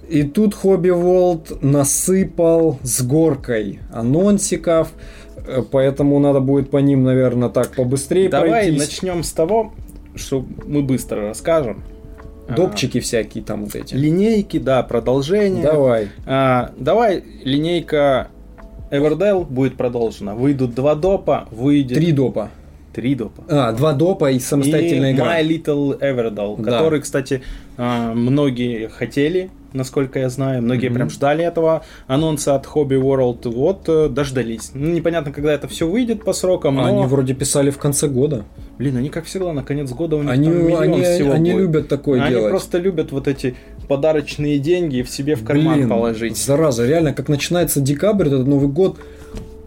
И тут Hobby World насыпал с горкой анонсиков, э, поэтому надо будет по ним, наверное, так побыстрее Давай пройтись. начнем с того, что мы быстро расскажем. Допчики всякие там вот эти. А, линейки, да, продолжение. Давай. А, давай линейка Everdell будет продолжена. Выйдут два допа, выйдет Три допа. три допа. А, два допа и самостоятельная и игра. My Little Everdell, Да. который, кстати, а, многие хотели, насколько я знаю, многие Мгм. прям ждали этого анонса от Hobby World, вот э, дождались. Ну, непонятно, когда это все выйдет по срокам, но, Они вроде писали в конце года. блин, они как всегда на конец года у них Они, там миллион они, всего они будет. любят такое Они делать. просто любят вот эти подарочные деньги в себе в карман Блин, положить. Зараза, реально, как начинается декабрь, этот Новый год,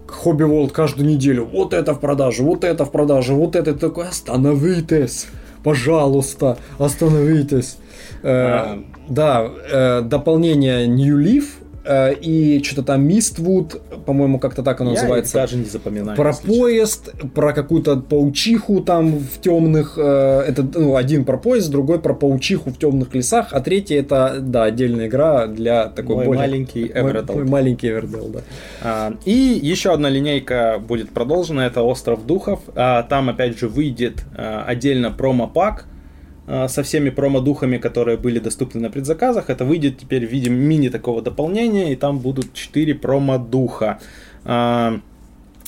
Хобби Волд каждую неделю. Вот это в продаже, вот это в продаже, вот это Ты такой. Остановитесь, пожалуйста, остановитесь. Э, А. Да, э, дополнение New Leaf э, и что-то там Mistwood, по-моему, как-то так оно Я называется. даже не запоминаю. Про если честно. поезд, про какую-то паучиху там в темных. э, это ну, один про поезд, другой про паучиху в темных лесах, а третий это да отдельная игра для такой Мой более маленький мой- Эвердал. мой маленький Эвердал, да. А, И еще одна линейка будет продолжена, это Остров Духов. А, Там опять же выйдет а, отдельно промо-пак а, со всеми промо-духами, которые были доступны на предзаказах. Это выйдет теперь в виде мини такого дополнения, и там будут 4 промо-духа.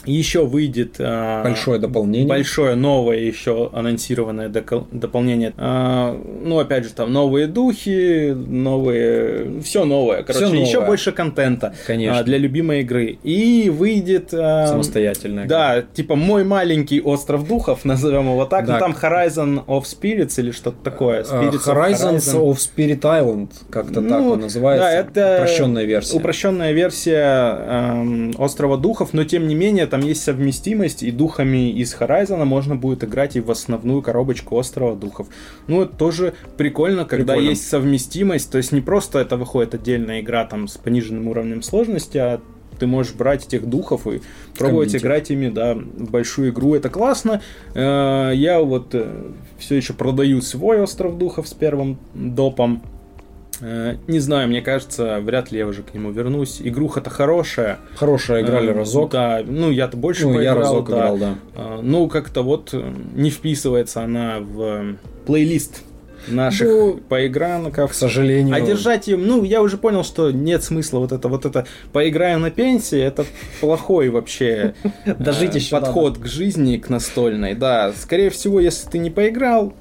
Еще выйдет а, Большое дополнение. большое новое еще анонсированное дополнение. А, ну, опять же, там новые духи, новые... Все новое. Короче, Всё еще новое. больше контента Конечно. а, для любимой игры. И выйдет... Самостоятельная. Да, типа мой маленький остров духов, назовем его так. Да. Ну, там Horizon of Spirits или что-то такое. Spirits of Horizons Horizon. of Spirit Island, как-то так Ну, он называется. да, это упрощенная версия. Упрощенная версия эм, Острова Духов, но тем не менее там есть совместимость, и духами из Horizon можно будет играть и в основную коробочку Острова Духов. Ну, это тоже прикольно, когда Прикольно. есть совместимость, то есть не просто это выходит отдельная игра там с пониженным уровнем сложности, а ты можешь брать этих духов и пробовать комьюнити. играть ими, да, в большую игру. Это классно. Э, Я вот все еще продаю свой остров духов с первым допом. Э, Не знаю, мне кажется, вряд ли я уже к нему вернусь. Игруха-то хорошая. Хорошая играли Э, разок. Да, ну я-то больше Ну, я поиграл, разок да. играл, да. А, Ну, как-то вот э, не вписывается она в э, плейлист наших Ну, поигранков. К сожалению. А держать ее, ну, я уже понял, что нет смысла вот это, вот это, поиграю на пенсии, это плохой вообще э, подход к жизни, к настольной, да. Скорее всего, если ты не поиграл,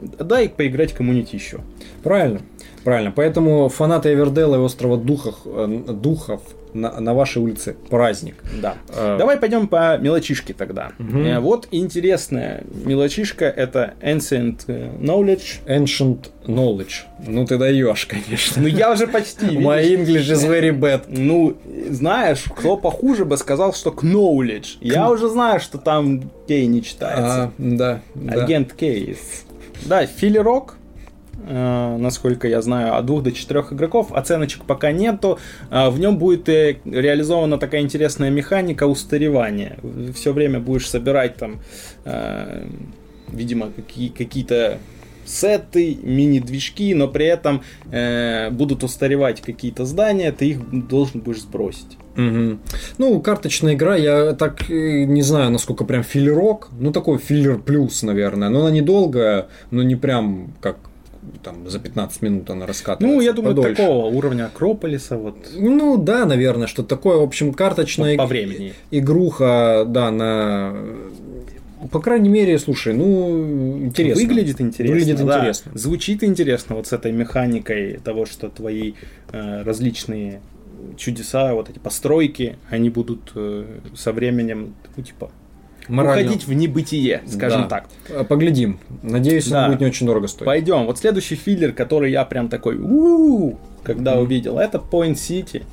дай поиграть коммунити еще. Правильно, правильно. Поэтому фанаты Эвердела и Острова Духов, э, Духов на, на вашей улице праздник. Да. Э, Давай пойдем по мелочишке тогда. Э, Вот интересная мелочишка, это Ancient Knowledge. Ancient Knowledge. Ну ты даешь, конечно. Ну, я уже почти, My? English is very bad. Ну, знаешь, кто похуже бы сказал, что knowledge. Я уже знаю, что там кей не читается. А, да, да. Агент Кей. Да, филерок, э, насколько я знаю, от двух до четырех игроков. Оценочек пока нету. А, В нем будет э, реализована такая интересная механика устаревания. Все время будешь собирать там, э, видимо, какие- какие-то сеты, мини-движки, но при этом э, будут устаревать какие-то здания, ты их должен будешь сбросить. Мгм. Ну, карточная игра, я так не знаю, насколько прям филлерок. Ну, такой филлер плюс, наверное. Но она недолгая, но не прям как там за 15 минут она раскатывается. Ну, я думаю, подольше. такого уровня Акрополиса, вот Ну, да, наверное, что такое. В общем, карточная по иг- времени. игруха, да, на... По крайней мере, слушай, ну, интересно. Выглядит интересно. Выглядит да. интересно. Звучит интересно вот с этой механикой того, что твои э, различные чудеса, вот эти постройки, они будут э, со временем, ну, типа, Морально. уходить в небытие, скажем Да. так. А, Поглядим. Надеюсь, Да. он будет не очень дорого стоить. Пойдем. Вот следующий филлер, который я прям такой, у когда Мгм. увидел, это Point City.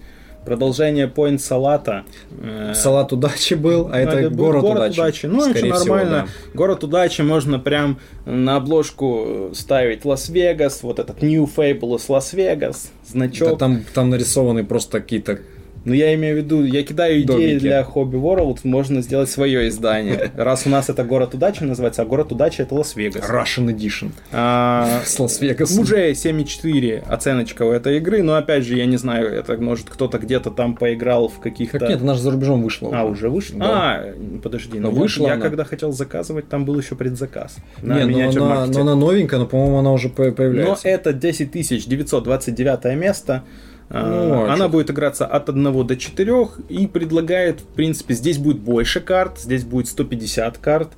Продолжение Point Salad а. Э, Салат удачи был, а это это будет город, удачи. Ну, Скорее это всего, нормально. Город удачи можно прям на обложку ставить Лас-Вегас, вот этот New Fabulous Las Vegas, да. значок. Да там, там нарисованы просто какие-то Ну, я имею в виду, я кидаю идеи Домики. для Hobby World, можно сделать свое издание. Раз у нас это город удачи называется, а город удачи это Лас-Вегас. Russian Edition А, с Лас-Вегасом. Уже 7,4 оценочка у этой игры, но опять же, я не знаю, это может кто-то где-то там поиграл в каких-то... Как нет, она же за рубежом вышла. А, уже вышла? Да. А, подожди, Но ну, вышла я, она. когда хотел заказывать, там был еще предзаказ. На Не, ну миниатюр она, но она новенькая, но, по-моему, она уже по- Но появляется. это 10 929 место. А, Ну, а Она будет играться от 1 до 4 и предлагает, в принципе, здесь будет больше карт, здесь будет 150 карт,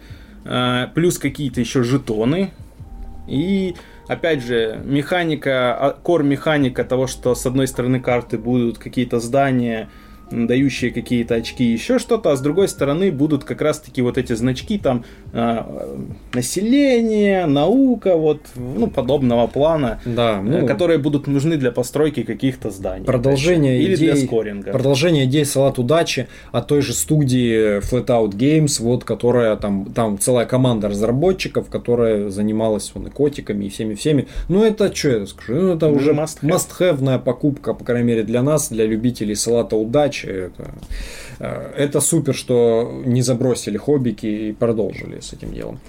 а, плюс какие-то еще жетоны. И опять же, механика, кор механика того, что с одной стороны карты будут какие-то здания, дающие какие-то очки, еще что-то, а с другой стороны будут как раз-таки вот эти значки там а, население, наука, вот ну подобного плана, Да, ну, э, которые будут нужны для постройки каких-то зданий. продолжение Или идей, для скоринга. Продолжение идей Салат Удачи от той же студии Flatout Games, вот, которая там, там целая команда разработчиков, которая занималась вон, и котиками, и всеми-всеми. Ну, это что я скажу? Ну, это уже must have. must-have покупка, по крайней мере, для нас, для любителей Салата Удачи. Это, э, это супер, что не забросили хоббики и продолжили с этим делом.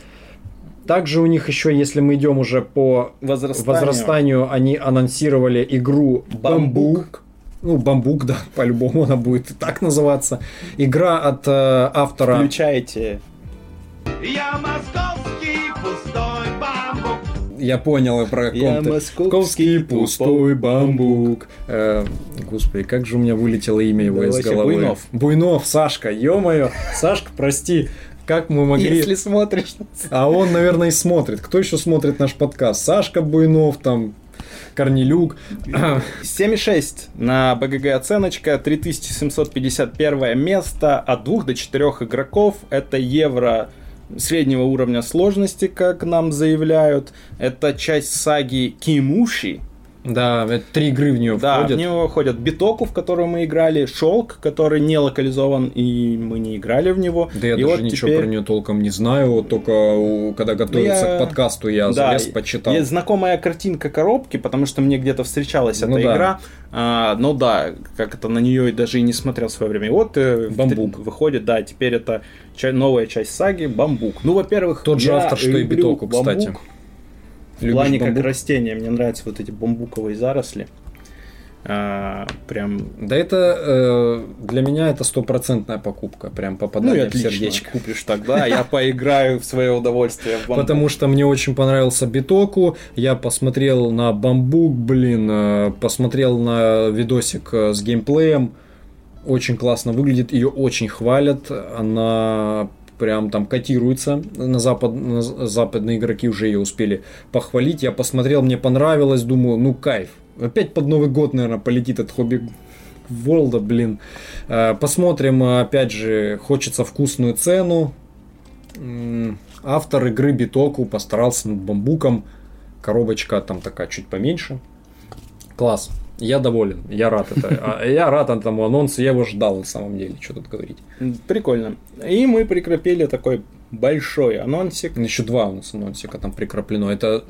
Также у них еще, если мы идем уже по Возрастанию. возрастанию, они анонсировали игру Бамбук. Ну, Бамбук, да, по-любому она будет и так называться. Игра от э, автора... Включайте. Я московский Я понял про Я московский пустой бамбук. Э, господи, как же у меня вылетело имя его из головы. Буйнов. Буйнов, Сашка, ё-моё. Сашка, прости. Как мы могли... Если смотришь. А он, наверное, и смотрит. Кто еще смотрит наш подкаст? Сашка Буйнов, там, Корнелюк. 7,6 на БГГ оценочка, 3751 место, от 2 до 4 игроков, это евро среднего уровня сложности, как нам заявляют, это часть саги Кимуши, Да, это три игры в нее да, входят. в него входят Битоку, в которую мы играли, Шелк, который не локализован, и мы не играли в него. Да я и даже вот ничего теперь- про нее толком не знаю, вот только когда готовился я- к подкасту, я Да, залез, почитал. Есть знакомая картинка коробки, потому что мне где-то встречалась Ну эта да. игра. А, ну да, как это на нее даже и не смотрел в свое время. И Вот э, Бамбук. выходит, да, теперь это новая часть саги Бамбук. Ну, во-первых, Тот же автор, что и Битоку, кстати. бамбук. В плане как бамбук? растения. Мне нравятся вот эти бамбуковые заросли. А, прям Да это э, для меня это стопроцентная покупка, прям ну и попадание в отлично. сердечко. Купишь тогда, я поиграю в свое удовольствие в. Потому что мне очень понравился Битоку, я посмотрел на Бамбук, блин, э, посмотрел на видосик э, с геймплеем, очень классно выглядит, ее очень хвалят, она прям там котируется на, запад, на западные игроки уже ее успели похвалить, я посмотрел, мне понравилось, думаю, ну кайф, опять под Новый год, наверное, полетит от хобби Волда, блин. Э, Посмотрим, опять же, хочется вкусную цену. Автор игры Битоку постарался над бамбуком. Коробочка там такая чуть поменьше. Класс. Я доволен, я рад это. А Я рад этому анонсу, я его ждал на самом деле, что тут говорить. Прикольно. И мы прикрепили такой большой анонсик. Еще два у нас анонсика там прикреплено. Это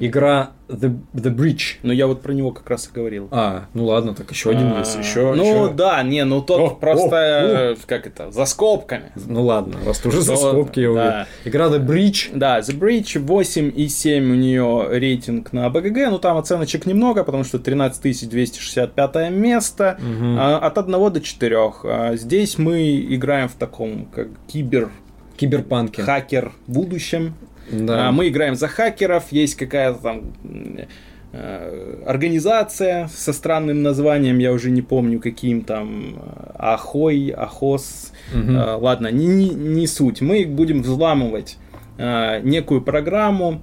игра The, The Bridge. Но я вот про него как раз и говорил. А, ну ладно, так еще один А, есть. Еще, ну еще- да, не, ну тот О, просто, о, э, как это, за скобками. Ну ладно, раз ты уже за Ну, скобки да. Игра The Bridge. Да, The Bridge 8,7 у нее рейтинг на БГГ, ну там оценочек немного, потому что 13265 место, Мгм. а, от 1 до 4. А Здесь мы играем в таком, как кибер Киберпанки. хакер в будущем. Да. А, Мы играем за хакеров, есть какая-то там э, организация со странным названием, я уже не помню каким там, э, Ахой, Ахос, Мгм. Э, ладно, не, не, суть. Мы будем взламывать э, некую программу,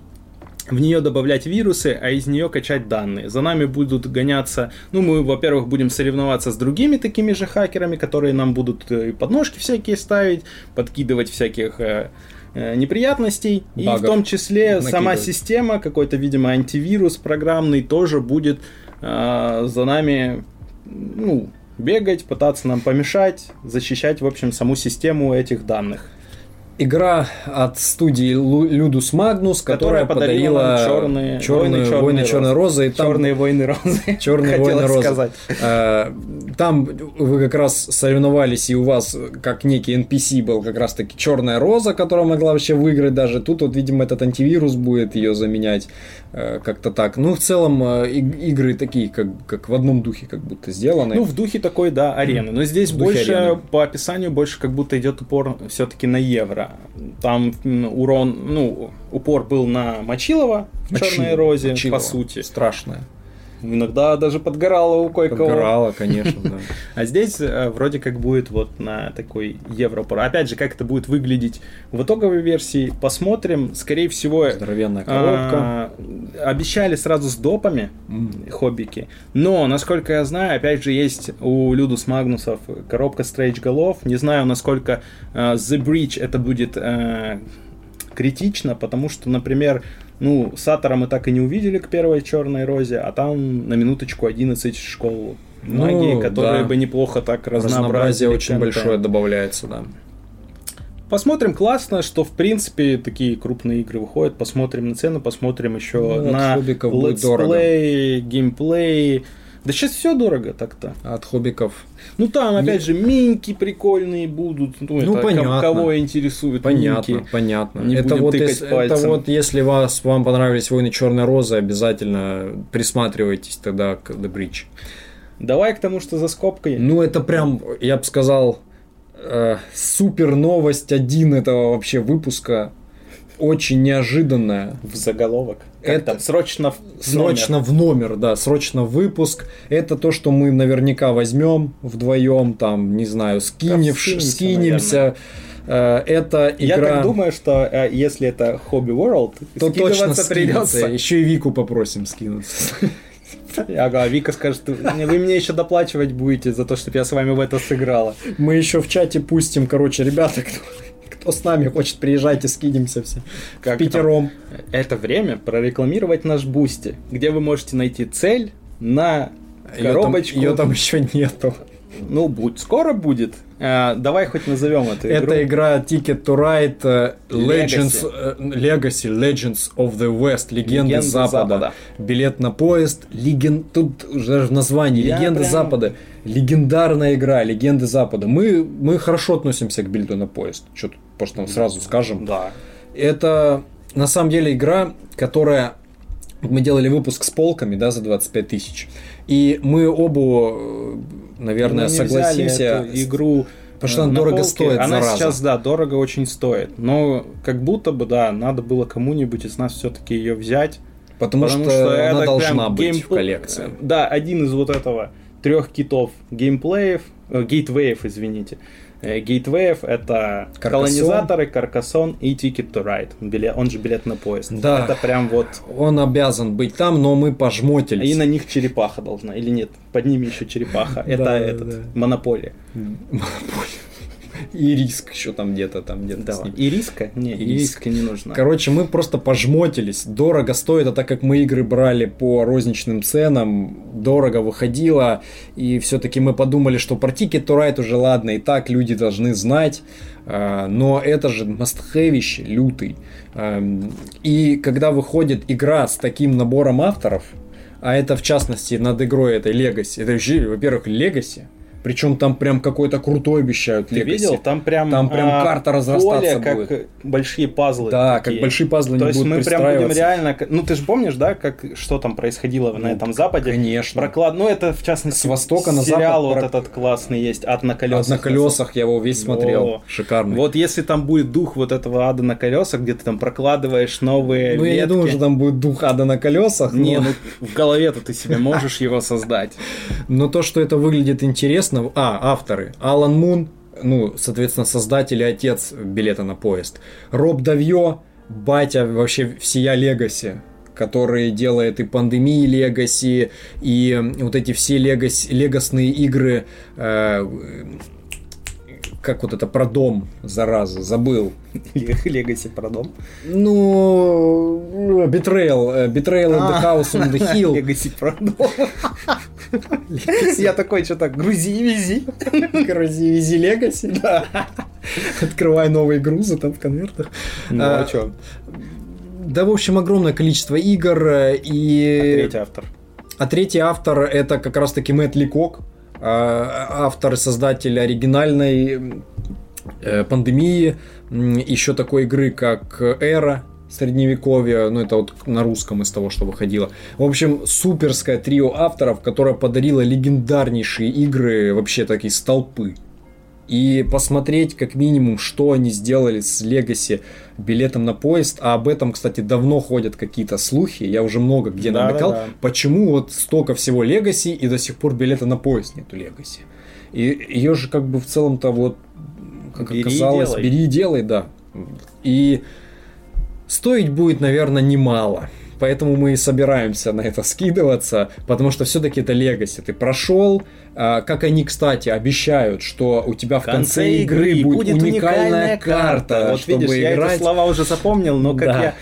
в нее добавлять вирусы, а из нее качать данные. За нами будут гоняться, ну, мы, во-первых, будем соревноваться с другими такими же хакерами, которые нам будут э, подножки всякие ставить, подкидывать всяких э, э, неприятностей. И в Багов том числе сама накидывать. система, какой-то, видимо, антивирус программный тоже будет э, за нами, ну, бегать, пытаться нам помешать, защищать, в общем, саму систему этих данных. Игра от студии Ludus Magnus, которая, Которая подарила «Черные черные войны, войны черной розы. и там- Черные войны розы. Черные войны розы. сказать. Э, Там вы как раз соревновались, и у вас, как некий NPC, был как раз таки черная роза, которая могла вообще выиграть даже. Тут вот, видимо, этот антивирус будет ее заменять э, как-то так. Ну, в целом, э, игры такие, как, как в одном духе, как будто сделаны. Ну, в духе такой, да, арены. Но здесь больше, арены. по описанию, больше как будто идет упор все-таки на евро. Там урон, ну, упор был на Мочилова в Мочилово, Черной Розе, Мочилово. по сути. Страшное. Иногда даже подгорало у кое-кого. Подгорало, конечно, да. А здесь э, вроде как будет вот на такой евро упор. Опять же, как это будет выглядеть в итоговой версии, посмотрим. Скорее всего, Здоровенная коробка. а, обещали сразу с допами хоббики. Но, насколько я знаю, опять же, есть у Людус Магнусов коробка стрейч голов. Не знаю, насколько э, The Breach это будет э, критично, потому что, например, ну, Сатора мы так и не увидели к первой черной розе, а там на минуточку 11 школ Ну, магии, которые да. бы неплохо так Разнообразие очень контент. большое добавляется, да. Посмотрим, классно, что в принципе такие крупные игры выходят. Посмотрим на цену, посмотрим еще Ну, на летсплей, геймплей. Да сейчас все дорого так-то. От хоббиков. Ну там, опять же, миньки прикольные будут. Ну, Ну, это понятно. Кого интересует Понятно, миньки. понятно. Не это вот, если, это вот если вас, вам понравились войны Черной Розы, обязательно присматривайтесь тогда к The Breach. Давай к тому, что за скобкой. Ну, это прям, я бы сказал, э, супер новость один этого вообще выпуска. Очень неожиданная. в заголовок. Как Это- там? Срочно в Срочно в номер, да, срочно в выпуск. Это то, что мы наверняка возьмем вдвоем, там, не знаю, скинев, скинемся, скинемся. Э, Это Я игра... так думаю, что э, если это Hobby World, то точно придется. Еще и Вику попросим скинуться. Ага, Вика скажет, «Не, вы мне еще доплачивать будете за то, чтобы я с вами в это сыграла. Мы еще в чате пустим, короче, ребята, кто, кто с нами хочет, приезжайте, скинемся все. Как в пятером. Это время прорекламировать наш Бусти, где вы можете найти цель на Ее там, коробочку. её там еще нету. Ну, будь, скоро будет. А, давай хоть назовем эту игру. Это игра Ticket to Ride э, Legends, Legacy. э, Legacy, Legends of the West, Легенды, Легенды Запада. Запада. Билет на поезд, леген... тут уже даже в названии Я Легенды прям- Запада. Легендарная игра, Легенды Запада. Мы, мы хорошо относимся к билету на поезд. Что тут просто сразу скажем. Да. Это на самом деле игра, которая... Мы делали выпуск с полками, да, за 25 тысяч. И мы оба, э, наверное, Мы взяли согласимся. эту игру Потому что э, она на дорого полке. стоит, Она зараза. сейчас, да, дорого очень стоит. Но как будто бы, да, надо было кому-нибудь из нас все-таки ее взять. Потому, Потому что, это она должна быть геймпл- в коллекции. Да, один из вот этого трех китов геймплеев, э, гейтвеев, извините. Э, Гейтвеев это Каркасон. колонизаторы, Каркасон и Ticket to Ride. Билет, он же билет на поезд. Да. Это прям вот. Он обязан быть там, но мы пожмотились. И на них черепаха должна. Или нет, под ними еще черепаха. Это этот, да. монополия. И риск еще там где-то, там где-то Да. с ним. Ириска? Не, Ириск. ириска не нужна. Короче, мы просто пожмотились. Дорого стоит, а так как мы игры брали по розничным ценам, дорого выходило. И все-таки мы подумали, что про Ticket to Ride уже ладно, и так люди должны знать. А, Но это же мастхэвище лютый. Ам, И когда выходит игра с таким набором авторов, а это в частности над игрой этой Legacy, это вообще, во-первых, Legacy, причем там прям какой-то крутой обещают Ты Legacy. видел? Там прям, Там прям а, карта разрастаться поле, как будет. большие пазлы. Да, как такие. большие пазлы То не есть мы прям будем реально... Ну, ты же помнишь, да, как, что там происходило на Ну, этом Западе? конечно. Проклад... Ну, это, в частности, С востока на сериал запад вот про- этот классный есть, «Ад на колесах». А на колесах я его весь смотрел. Во. Шикарный. Вот если там будет дух вот этого ада на колесах, где ты там прокладываешь новые ну, я не ветки. думаю, что там будет дух ада на колесах. Не, но... ну в голове-то ты себе можешь его создать. но то, что это выглядит интересно. А, авторы. Алан Мун, ну, соответственно, создатель и отец билета на поезд. Роб Давье, батя вообще всея Легаси который делает и пандемии Легаси, и вот эти все легаси, легасные игры, э, как вот это про дом, зараза, забыл. Легаси про дом. Ну, Betrayal, э, Betrayal in the House on the Hill. Легаси про дом. Я такой, что-то грузи, вези. Грузи, вези Легаси. Да. Открывай новые грузы там в конвертах. Ну, А, а что? Да, в общем, огромное количество игр. э, И... Третий автор. А третий автор это как раз-таки Мэтт Ликок, а, автор, создатель оригинальной э, пандемии, еще такой игры, как Эра, средневековье, ну это вот на русском из того, что выходило. В общем, суперское трио авторов, которое подарило легендарнейшие игры, вообще такие столпы. И посмотреть, как минимум, что они сделали с Legacy билетом на поезд. А об этом, кстати, давно ходят какие-то слухи. Я уже много где Да, намекал. да, да. Почему вот столько всего Legacy и до сих пор билета на поезд нету Legacy. И ее же как бы в целом-то вот, как Бери и оказалось, делай. бери и делай, да. И стоить будет, наверное, немало. Поэтому мы и собираемся на это скидываться, потому что все-таки это Legacy. Ты прошел, а, как они, кстати, обещают, что у тебя в конце, игры, будет, уникальная, карта, Вот чтобы видишь, я играть. эти слова уже запомнил, но как Да. я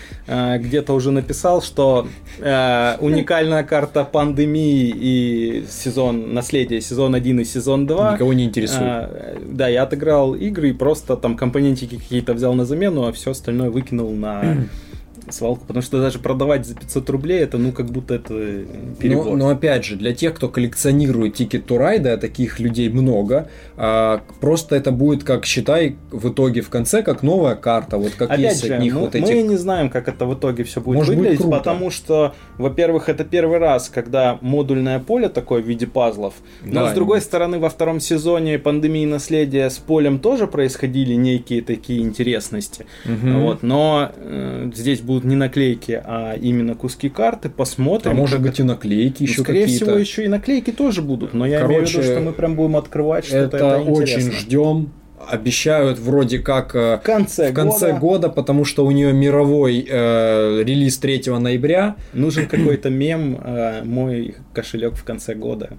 э, где-то уже написал, что э, уникальная карта пандемии и сезон наследие, сезон 1 и сезон 2. Никого не интересует. А, да, я отыграл игры и просто там компонентики какие-то взял на замену, а все остальное выкинул на свалку, потому что даже продавать за 500 рублей, это ну как будто это перебор. Но, но опять же, для тех, кто коллекционирует Ticket to Ride, а таких людей много, а, просто это будет, как считай, в итоге в конце, как новая карта, вот как Опять есть же, от них мы, вот мы эти... не знаем, как это в итоге все будет Может выглядеть, круто. потому что, во-первых, это первый раз, когда модульное поле такое в виде пазлов. Но Да, с другой стороны, во втором сезоне пандемии наследия с полем тоже происходили некие такие интересности. Мгм. Вот, но э, здесь будут не наклейки, а именно куски карты. Посмотрим. А может быть это- и наклейки Ну, еще Скорее какие-то. всего, еще и наклейки тоже будут. Но я имею в виду, что мы прям будем открывать что-то это, это, очень ждем. Обещают вроде как э, В конце, в конце года года, потому что у нее мировой э, релиз 3 ноября. нужен какой-то мем э, мой кошелек в конце года.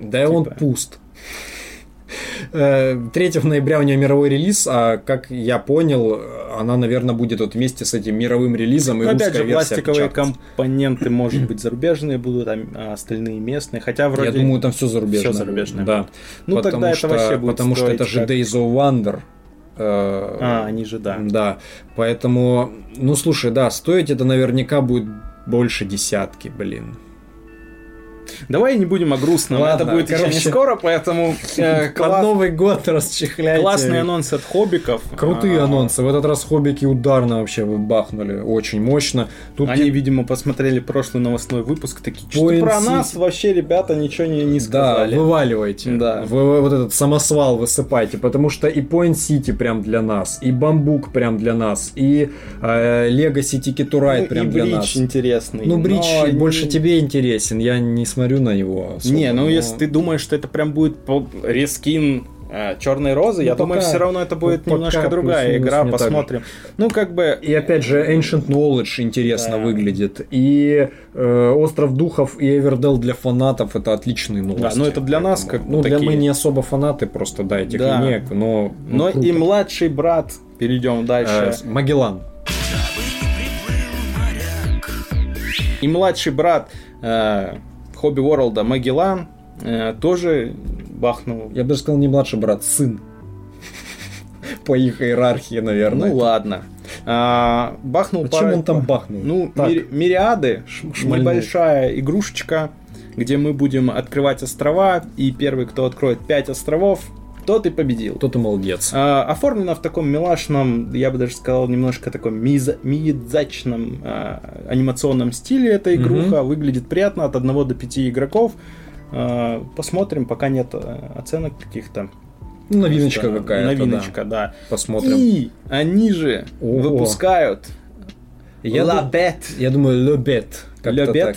Да и он Типа. пуст. Э, 3 ноября у нее мировой релиз, а как я понял, она, наверное, будет вот вместе с этим мировым релизом и Но опять же, пластиковые компоненты, может быть, зарубежные будут, а а остальные местные. Хотя вроде... Я думаю, там все зарубежное. всё зарубежное Да. Ну, потому тогда это что, вообще будет Потому что это же как- Days of Wonder. Э, А, они же, да. Да, поэтому, ну слушай, да, стоить это наверняка будет больше десятки, блин. Давай не будем о грустном. Ладно, это будет еще короче. не скоро, поэтому э, Под класс- Новый год расчехляйте. классный анонс от хоббиков. Крутые А, анонсы. В этот раз хоббики ударно вообще бахнули. Очень мощно. Тут Они, видимо, посмотрели прошлый новостной выпуск, такие, что Point про нас вообще, ребята, ничего не, не Да, сказали. вываливайте. Да. Вы, вы вот этот самосвал высыпайте, потому что и Point City прям для нас, и Бамбук прям для нас, и э, Legacy Ticket to Ride Ну, прям и для Бридж нас. интересный. Ну, Бридж но больше тебе интересен, я не смотрю на него. особо, Не, ну но- если ты думаешь, что это прям будет рескин Черной Розы, я Ну, думаю, пока- все равно это будет пока немножко другая плюс-минус игра, посмотрим. Ну, как бы... И опять же, Ancient Knowledge интересно Да. выглядит. И э, Остров Духов и Эвердел для фанатов это отличные новости. ну это для нас как Ну, для такие. мы не особо фанаты просто, да, этих Да. линеек, но... ну, Но круто. и младший брат, перейдем Э, дальше, Магеллан. и младший брат э, Хобби Ворлда Магеллан э, тоже бахнул. Я бы даже сказал, не младший брат, сын. По их иерархии, наверное. Ну ладно. А, бахнул Зачем пара- он там бахнул? Ну, мириады, шмальнул. небольшая игрушечка, где мы будем открывать острова, и первый, кто откроет 5 островов, тот и победил. Кто ты молодец. А, оформлено в таком милашном, я бы даже сказал, немножко таком миза- миядзачном а, анимационном стиле эта игруха. Выглядит приятно от 1 до 5 игроков. А, посмотрим, пока нет а, оценок каких-то. Новиночка Просто какая-то, Новиночка, да. да. Посмотрим. И они же Ого. выпускают Я La ду-. Я думаю, La Bête.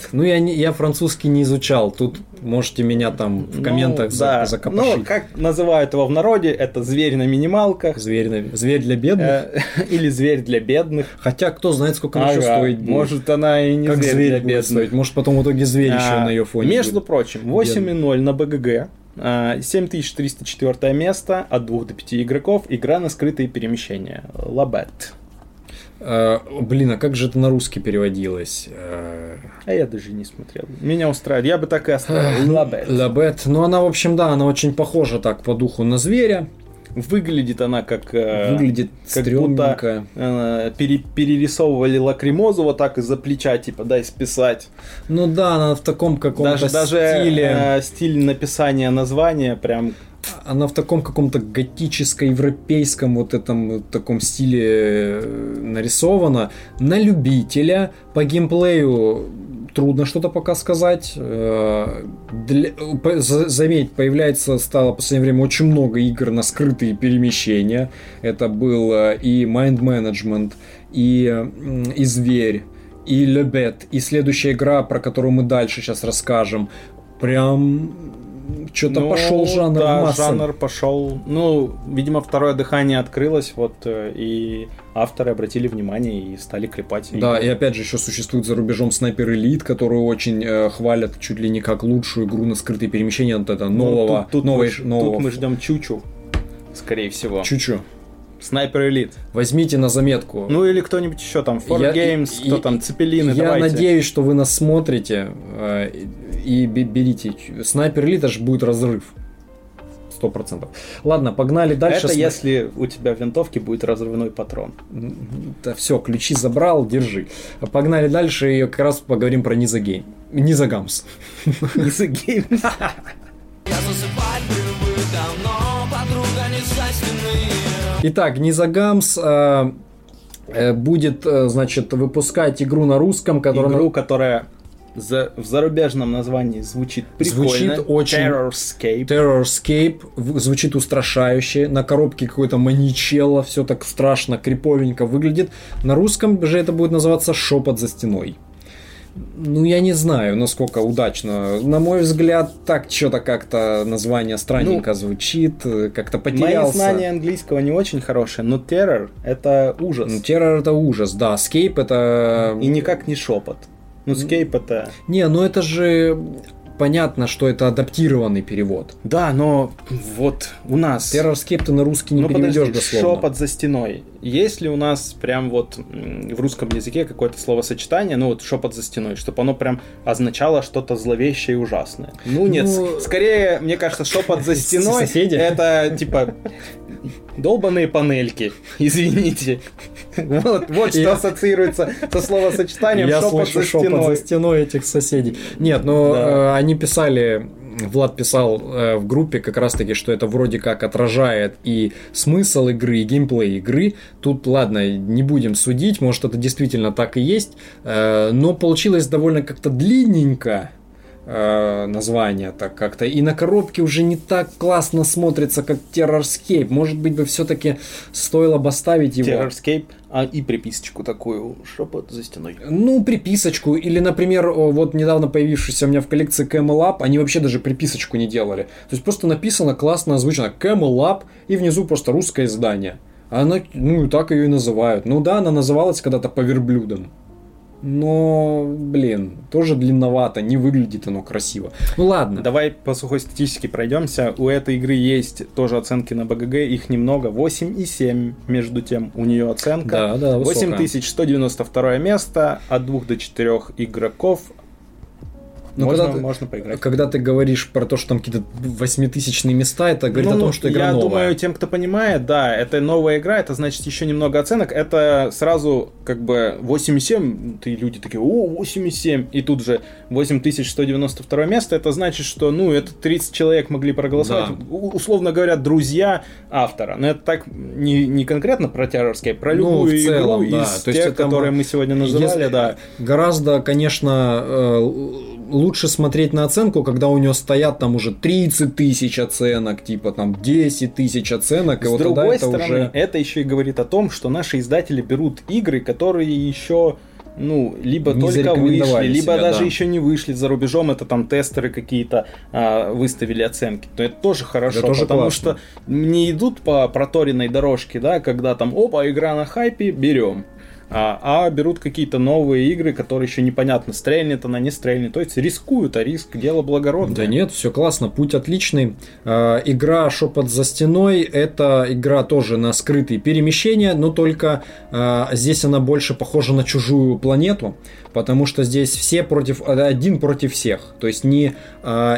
Так. Ну, я, не, я французский не изучал. Тут можете меня там в Ну, комментах за- да. закопошить. Ну, как называют его в народе, это зверь на минималках. Зверь, на- зверь для бедных. э, Или зверь для бедных. Хотя, кто знает, сколько она еще будет. Может, она и не как зверь, зверь для бедных. стоить. Может, потом в итоге зверь еще А, на ее фоне Между будет. прочим, 8.0 на БГГ. а, 7304 место от 2 до 5 игроков. Игра на скрытые перемещения. La Bête. Э, блин, а как же это на русский переводилось? Э, А я даже не смотрел. Меня устраивает. Я бы так и оставил. Лабет. Лабет. Ну, она, в общем, да, она очень похожа так по духу на зверя. Выглядит она как... э, Выглядит как будто э, пере- перерисовывали лакримозу вот так из-за плеча, типа, дай списать. Ну да, она в таком каком-то Даже, даже стиле. э, стиль написания названия прям Она в таком каком-то готическо-европейском вот этом таком стиле э, нарисована. На любителя по геймплею трудно что-то пока сказать. Э, для- заметь, появляется, стало в последнее время очень много игр на скрытые перемещения. Это был и Mind Management, и, и Зверь, и Лебет, и следующая игра, про которую мы дальше сейчас расскажем. Прям что-то Ну, пошел жанр да, в массы. жанр пошел. Ну, видимо, второе дыхание открылось, вот, э, и авторы обратили внимание и стали клепать. Да, игры. и опять же еще существует за рубежом Снайпер Элит, которую очень э, хвалят чуть ли не как лучшую игру на скрытые перемещения вот это Ну, нового, тут, тут новой- мы, нового тут мы ждем Чучу, скорее всего. Чучу. Снайпер Элит. Возьмите на заметку. Ну или кто-нибудь еще там, For Я- Games, и- кто и- там, Цепелины, Я давайте. надеюсь, что вы нас смотрите э, и бе- берите. Снайпер Элит аж будет разрыв. Сто процентов. Ладно, погнали дальше. Это Сна- если у тебя в винтовке будет разрывной патрон. Да все, ключи забрал, держи. Погнали дальше и как раз поговорим про Низагейм. Низагамс. Из гейм. Я засыпать привык давно, подруга не со стены Итак, Низагамс э, э, будет, э, значит, выпускать игру на русском, которая... Игру, которая за- в зарубежном названии звучит прикольно. Звучит очень- Terrorscape. Terrorscape в- звучит устрашающе, на коробке какой-то маничелло, все так страшно, криповенько выглядит. На русском же это будет называться «Шепот за стеной». Ну, я не знаю, насколько удачно. На мой взгляд, так что-то как-то название странненько звучит, э, как-то Мои потерялся. знания английского не очень хорошие, но террор это ужас. Ну, террор это ужас, да. Скейп это... И никак не шепот. Ну, скейп это... Не, ну это же понятно, что это адаптированный перевод. Да, но вот у нас... Террорскейп ты на русский не ну, переведешь подожди, дословно. шепот за стеной. Есть ли у нас прям вот в русском языке какое-то словосочетание, ну вот шепот за стеной, чтобы оно прям означало что-то зловещее и ужасное? Ну нет, Ну, скорее, мне кажется, шепот за стеной Соседи? это типа долбаные панельки, извините. Вот, вот что ассоциируется со словосочетанием Я слышу шепот за стеной этих соседей. Нет, но э, они писали, Влад писал э, в группе как раз-таки, что это вроде как отражает и смысл игры, и геймплей игры. Тут, ладно, не будем судить, может это действительно так и есть, э, но получилось довольно как-то длинненько э, название так как-то. И на коробке уже не так классно смотрится, как Terrorscape. Может быть бы все-таки стоило бы оставить его. Terrorscape, а и приписочку такую, шепот за стеной. Ну, приписочку. Или, например, вот недавно появившийся у меня в коллекции Camel Up, они вообще даже приписочку не делали. То есть просто написано классно озвучено Camel Up, и внизу просто русское издание. Она, ну, так ее и называют. Ну да, она называлась когда-то по верблюдам. Но, блин, тоже длинновато, не выглядит оно красиво. Ну ладно. Давай по сухой статистике пройдемся. У этой игры есть тоже оценки на БГГ, их немного, 8,7 между тем у нее оценка. Да, да, высокая. 8192 место, от 2 до 4 игроков. Но можно, когда ты- можно поиграть. Когда ты говоришь про то, что там какие-то восьмитысячные места, это говорит Ну, о том, что игра я новая. думаю, тем, кто понимает, да, это новая игра, это значит еще немного оценок. Это сразу как бы 8,7, ты люди такие, о, 8,7, и тут же 8192 место, это значит, что, ну, это 30 человек могли проголосовать, Да. Условно говоря, друзья автора. Но это так не, не конкретно про террорские, про Ну, любую в целом, игру да. из То есть тех, это которые мы сегодня называли, да. Гораздо, конечно, э, лучше смотреть на оценку, когда у нее стоят там уже 30 тысяч оценок, типа там 10 тысяч оценок, и С вот тогда другой это стороны, уже... это еще и говорит о том, что наши издатели берут игры, которые еще ну, либо Не только вышли, либо себя, даже да. еще не вышли за рубежом, это там тестеры какие-то а, выставили оценки. То это тоже хорошо, Это тоже потому классно. что не идут по проторенной дорожке, да, когда там, опа, игра на хайпе, берем. А, а берут какие-то новые игры, которые еще непонятно, стрельнет она, не стрельнет. То есть рискуют, а риск дело благородное. Да нет, все классно, путь отличный. Э, игра Шепот за стеной это игра тоже на скрытые перемещения, но только э, здесь она больше похожа на чужую планету, потому что здесь все против один против всех. То есть не,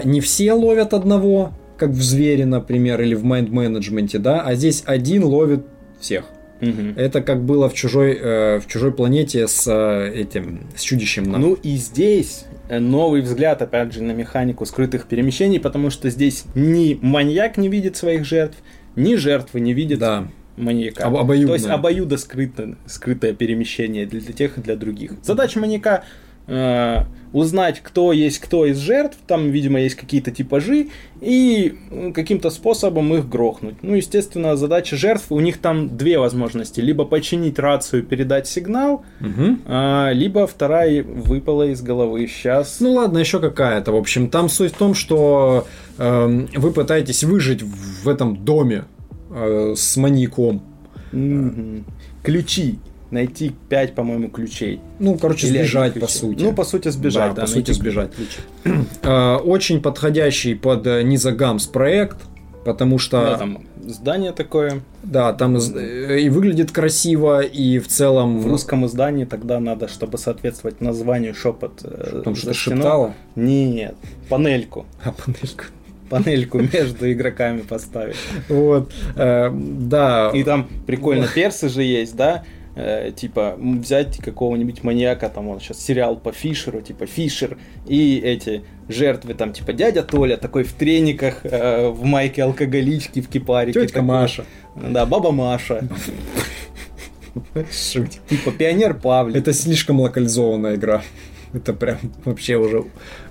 не все ловят одного, как в звере, например, или в майнд-менеджменте, да, а здесь один ловит всех. Мгм. Это как было в чужой, э, в чужой планете с э, этим с чудищем. на- Ну и здесь э, новый взгляд, опять же, на механику скрытых перемещений, потому что здесь ни маньяк не видит своих жертв, ни жертвы не видят да. маньяка. Об- обоюдное. То есть обоюдо скрыто, скрытое перемещение для тех и для других. Задача маньяка э, узнать, кто есть кто из жертв, там, видимо, есть какие-то типажи, и каким-то способом их грохнуть. Ну, естественно, задача жертв, у них там две возможности. Либо починить рацию, передать сигнал, Мгм. а, либо вторая выпала из головы. Сейчас. Ну ладно, еще какая-то. В общем, там суть в том, что эм, вы пытаетесь выжить в этом доме э, с маньяком. Мгм. Ключи. Найти 5, по-моему, ключей. Ну, короче, Или сбежать, по сути. Ну, по сути, сбежать. Да, Да, по сути, сбежать. ключи. Э, очень подходящий под э, Низагамс проект, потому что... Да, там здание такое. Да, там э, и выглядит красиво, и в целом... В русском издании тогда надо, чтобы соответствовать названию шепот. э, Там что-то шептало. Нет, панельку. А, панелька. Панельку между игроками поставить. Вот. э, Да. И там прикольно, персы же есть, да? Э, типа взять какого-нибудь маньяка, там вот сейчас сериал по Фишеру, типа Фишер, и эти жертвы, там типа дядя Толя, такой в трениках, э, в майке алкоголички, в кипарике. Тетка такой. Маша. Да, баба Маша. Типа пионер Павлик. Это слишком локализованная игра. Это прям вообще уже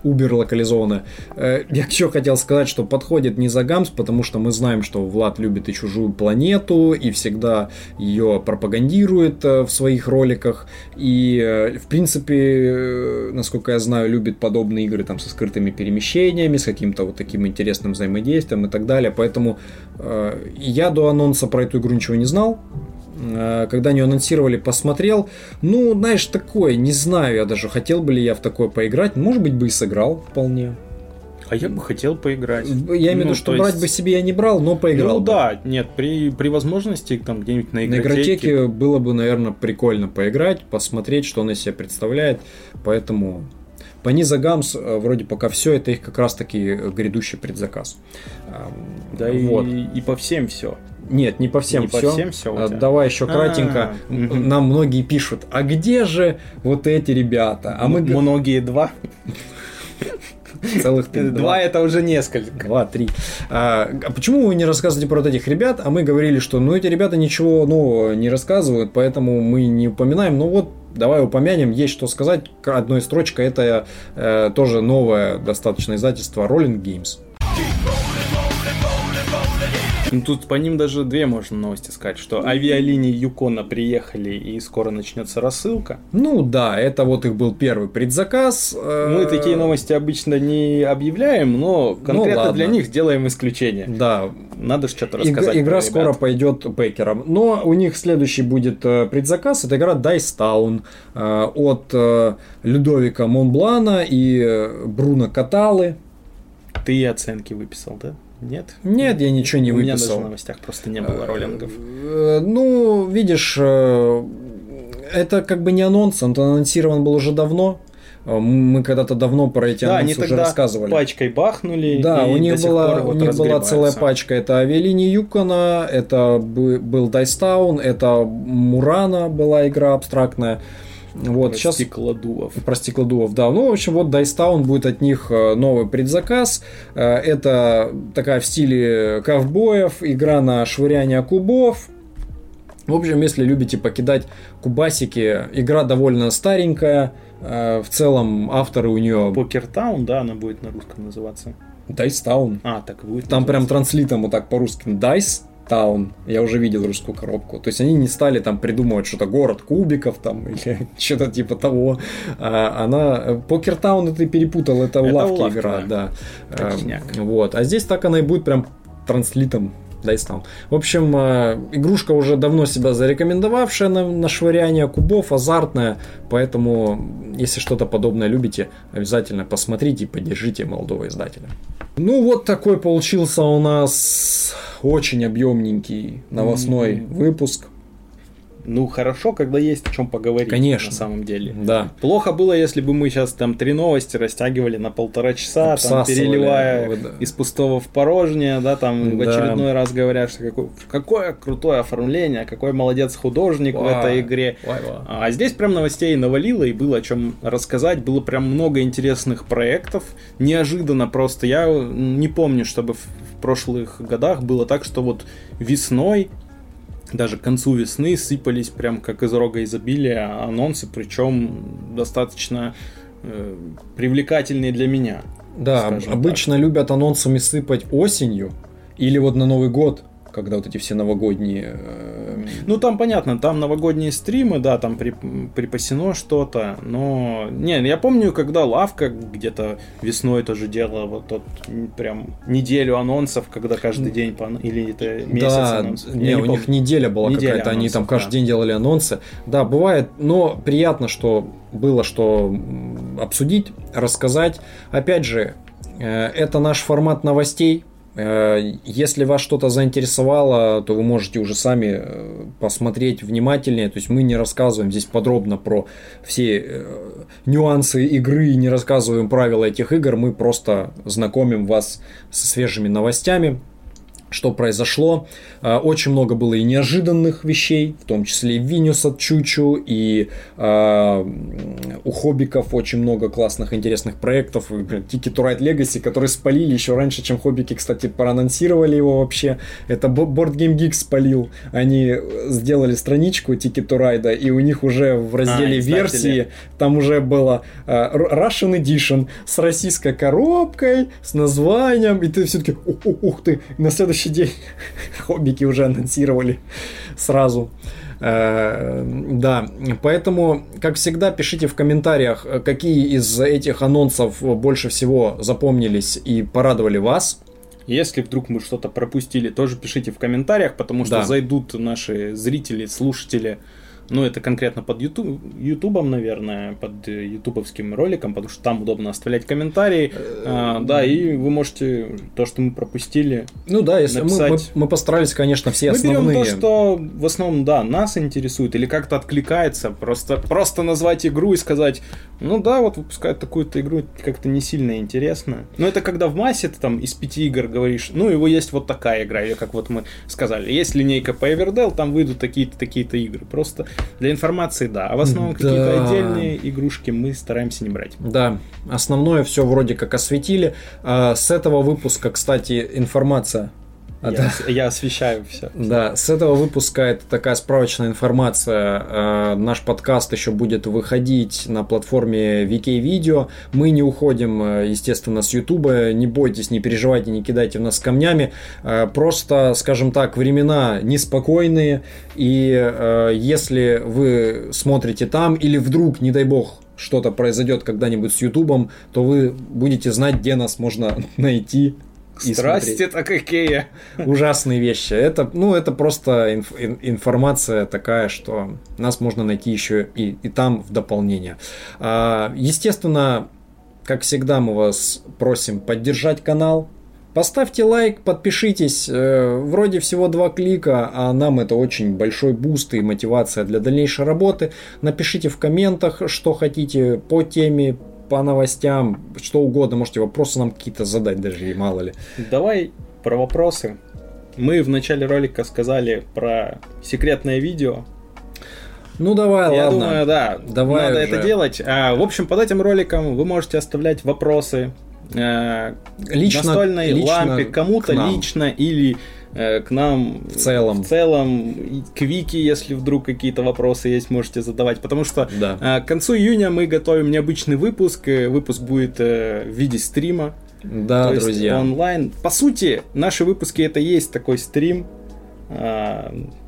убер локализованная. Э, Я еще хотел сказать, что подходит не за Гамс, потому что мы знаем, что Влад любит и чужую планету, и всегда ее пропагандирует э, в своих роликах. И, э, в принципе, насколько я знаю, любит подобные игры там со скрытыми перемещениями, с каким-то вот таким интересным взаимодействием и так далее. Поэтому я до анонса про эту игру ничего не знал. Э, Когда они анонсировали, посмотрел. Ну, знаешь, такое, не знаю я даже, хотел бы ли я в такое поиграть. Может быть, бы и сыграл вполне. А я бы хотел поиграть. Я имею в виду, Ну, что то брать есть- бы себе я не брал, но поиграл. Ну бы. да, нет, при, при возможности там где-нибудь на На игротеке. игротеке было бы, наверное, прикольно поиграть, посмотреть, что он из себя представляет. Поэтому по Низа Гамс э, вроде пока все, это их как раз таки грядущий предзаказ. Да вот. и, и по всем все. Нет, не по всем Не по все. всем всё у тебя? Давай еще А, кратенько. мгм. Нам многие пишут, а где же вот эти ребята? А мы Многие два. целых три, Два это уже несколько. Два, три. А, а почему вы не рассказываете про вот этих ребят? А мы говорили, что ну эти ребята ничего ну, не рассказывают, поэтому мы не упоминаем. Ну вот, давай упомянем, есть что сказать. Одной строчкой это э, тоже новое достаточно издательство Rolling Games. Ну, Тут по ним даже две можно новости сказать, что авиалинии Юкона приехали и скоро начнется рассылка. Ну да, это вот их был первый предзаказ. э, Мы такие новости обычно не объявляем, но конкретно ладно. для них сделаем исключение. Да, Надо же что-то рассказать. игра скоро ребят. пойдет пекером. Но у них следующий будет э, предзаказ. Это игра Dice Town э, от Людовика Монблана и Бруно Каталы. Ты оценки выписал, да? Нет? Нет, я ничего не У меня даже выписал. в новостях просто не было роллингов. Э, Ну, видишь, э, это как бы не анонс, он анонсирован был уже давно. Э, Мы когда-то давно про эти Да, они анонсы уже рассказывали. пачкой бахнули. Да, у них была, пор у вот них была целая пачка. Это авиалинии Юкона, это бы- был Dice Town, это Мурана была игра абстрактная. Вот, сейчас Стеклодувов. про стеклодувов, да. Ну, в общем, вот Dice Town будет от них э, новый предзаказ. Э, Это такая в стиле ковбоев, игра на швыряние кубов. В общем, если любите покидать кубасики, игра довольно старенькая. Э, В целом, авторы у нее Покертаун, да, она будет на русском называться. Dice Town. А, так будет. Там прям называться. транслитом вот так по-русски Dice Town. Я уже видел русскую коробку. То есть они не стали там придумывать что-то город кубиков там или что-то типа того. А, она Покер Таун ты перепутал, это, Это лавки лавки, игра, да. да. Точняк. А, вот. А здесь так она и будет прям транслитом Dice Town. В общем, э, игрушка уже давно себя зарекомендовавшая на, на швыряние кубов, азартная, поэтому, если что-то подобное любите, обязательно посмотрите и поддержите молодого издателя. Ну, вот такой получился у нас очень объемненький новостной выпуск. Ну, хорошо, когда есть о чем поговорить. Конечно. На самом деле. Да. Плохо было, если бы мы сейчас там три новости растягивали на полтора часа, там переливая да. из пустого в порожнее, да, там в Да. очередной раз говорят, что какое, какое крутое оформление, какой молодец художник в Вау. этой игре. Вай, вай. А здесь прям новостей навалило, и было о чем рассказать. Было прям много интересных проектов. Неожиданно просто. Я не помню, чтобы в в прошлых годах было так, что вот весной, даже к концу весны, сыпались прям как из рога изобилия анонсы, причем достаточно э, привлекательные для меня. Да, обычно любят анонсами сыпать осенью или вот на Новый год, когда вот эти все новогодние... Ну, там понятно, там новогодние стримы, да, там при- припасено что-то, но... Не, я помню, когда Лавка где-то весной тоже делала вот тот прям неделю анонсов, когда каждый день по... Или это месяц да, анонсов. не, Я у помню. них неделя была Неделя какая-то, они там анонсов, каждый да. день делали анонсы. Да, бывает, но приятно, что было что обсудить, рассказать. Опять же, э, это наш формат новостей. Э, Если вас что-то заинтересовало, то вы можете уже сами э, посмотреть внимательнее. То есть мы не рассказываем здесь подробно про все э, нюансы игры, не рассказываем правила этих игр. Мы просто знакомим вас со свежими новостями что произошло. А, Очень много было и неожиданных вещей, в том числе и Винюс от Чучу, и а, м, у Хоббиков очень много классных, интересных проектов. Блин, Ticket to Ride Legacy, которые спалили еще раньше, чем Хоббики, кстати, проанонсировали его вообще. Это Board Game Geek спалил. Они сделали страничку Ticket to Ride, и у них уже в разделе и ставили. версии там уже было а, Р- Russian Edition с российской коробкой, с названием, и ты все-таки, ух ты, на следующий день хоббики уже анонсировали сразу. Э, Да, поэтому, как всегда, пишите в комментариях, э, какие из этих анонсов больше всего запомнились и порадовали вас. Если вдруг мы что-то пропустили, тоже пишите в комментариях, потому что Да. зайдут наши зрители, слушатели. Ну, это конкретно под YouTube, ютубом, наверное, под э, ютубовским роликом, потому что там удобно оставлять комментарии. А, да, и вы можете то, что мы пропустили. Ну да, если мы, мы, Написать. мы постарались, конечно, все мы берем основные. то, что в основном, да, нас интересует или как-то откликается. Просто, просто назвать игру и сказать, ну да, вот выпускают такую-то игру, как-то не сильно интересно. Но это когда в массе ты там из пяти игр говоришь, ну, его есть вот такая игра, или как вот мы сказали, есть линейка по Everdell, там выйдут такие-то, такие-то игры. Просто для информации, да. А в основном Да. какие-то отдельные игрушки мы стараемся не брать. Да, основное все вроде как осветили. А, С этого выпуска, кстати, информация. А, Я, да. я освещаю все. Да, с этого выпуска это такая справочная информация. Э, Наш подкаст еще будет выходить на платформе VK Video. Мы не уходим, э, естественно, с YouTube. Не бойтесь, не переживайте, не кидайте в нас камнями. Просто, скажем так, времена неспокойные. И если вы смотрите там, или вдруг, не дай бог, что-то произойдет когда-нибудь с Ютубом, то вы будете знать, где нас можно найти. Страсти-то какие! ужасные вещи. Это, ну, это просто инф- ин- информация такая, что нас можно найти еще и, и там в дополнение. А, естественно, как всегда, мы вас просим поддержать канал. Поставьте лайк, подпишитесь. Э, Вроде всего два клика, а нам это очень большой буст и мотивация для дальнейшей работы. Напишите в комментах, что хотите по теме, по новостям, что угодно. Можете вопросы нам какие-то задать даже, и мало ли. Давай про вопросы. Мы в начале ролика сказали про секретное видео. Ну давай, Я ладно. думаю, да, Давай надо уже. это делать. А, в общем, под этим роликом вы можете оставлять вопросы э, Лично- настольной лично лампе кому-то лично или к нам В целом. В целом, к Вики, если вдруг какие-то вопросы есть, можете задавать. Потому что Да. э, к концу июня мы готовим необычный выпуск. э, Выпуск будет э, в виде стрима. Да, То друзья. онлайн. По сути, наши выпуски это и есть такой стрим.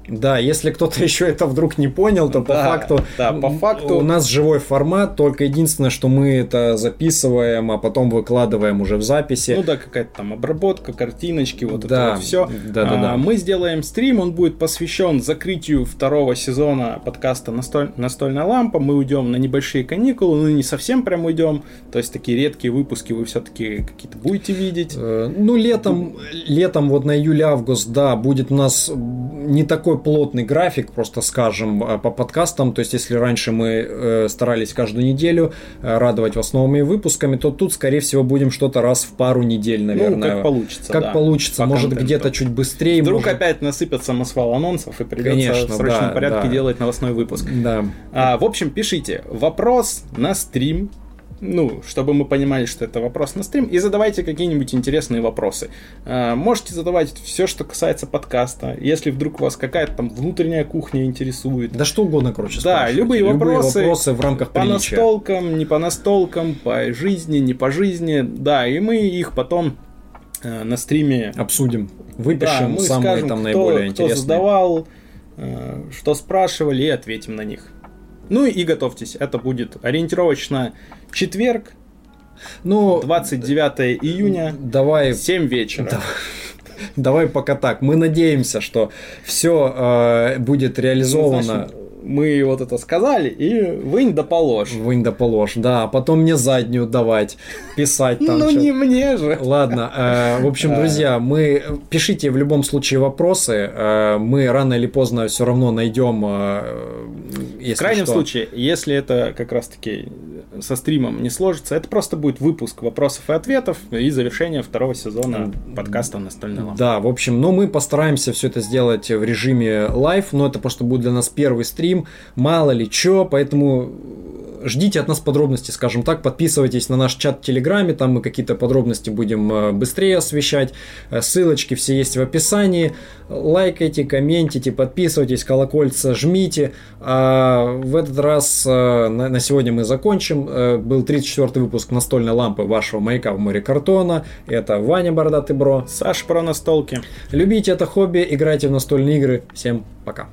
А, Да, если кто-то еще это вдруг не понял, то по Да, факту, да, по факту- у нас живой формат, только единственное, что мы это записываем, а потом выкладываем уже в записи. Ну да, какая-то там обработка, картиночки, вот Да, это вот все. да, да, да. Мы сделаем стрим, он будет посвящен закрытию второго сезона подкаста «Настоль- «Настольная лампа». Мы уйдем на небольшие каникулы, ну не совсем прям уйдем, то есть такие редкие выпуски вы все-таки какие-то будете видеть. Э, Ну, летом, летом вот на июль-август, да, будет у нас не такой плотный график, просто скажем, э, по подкастам. То есть, если раньше мы э, старались каждую неделю э, радовать вас новыми выпусками, то тут, скорее всего, будем что-то раз в пару недель, наверное. Ну, как получится, Как да, получится. по Может, где-то чуть быстрее. Вдруг может- опять насыпят самосвал анонсов и придется Конечно, в срочном да, порядке да. делать новостной выпуск. Да. А, в общем, пишите вопрос на стрим. Ну, чтобы мы понимали, что это вопрос на стрим, и задавайте какие-нибудь интересные вопросы. А, можете задавать все, что касается подкаста. Если вдруг вас какая-то там внутренняя кухня интересует. Да что угодно, короче, Да, спрашивайте. любые вопросы, вопросы в рамках по приличия. настолкам, не по настолкам, по жизни, не по жизни. Да, и мы их потом э, на стриме Обсудим. да, Выпишем мы самые скажем, там кто, наиболее кто интересные. задавал, э, что спрашивали, и ответим на них. Ну и готовьтесь, это будет ориентировочно четверг, Ну, 29 июня, давай 7 вечера. Давай пока так. Мы надеемся, что все будет реализовано. Значит, мы вот это сказали, и вынь да положь. Вынь да положь, да, а потом мне заднюю давать, писать там. ну не мне же. Ладно, э, в общем, друзья, мы пишите в любом случае вопросы, э, мы рано или поздно все равно найдем. э, В крайнем случае, если это как раз-таки со стримом не сложится, это просто будет выпуск вопросов и ответов и завершение второго сезона подкаста «Настольная лампа». Да, в общем, но мы постараемся все это сделать в режиме live, но это просто будет для нас первый стрим, мало ли что, поэтому ждите от нас подробностей, скажем так, подписывайтесь на наш чат в Телеграме, там мы какие-то подробности будем э, быстрее освещать, Э, ссылочки все есть в описании, лайкайте, комментите, подписывайтесь, колокольца жмите, а в этот раз э, на, сегодня мы закончим, Э, был 34 выпуск настольной лампы вашего маяка в море картона, это Ваня Бородатый Бро, Саша про настолки. Любите это хобби, играйте в настольные игры. Всем пока.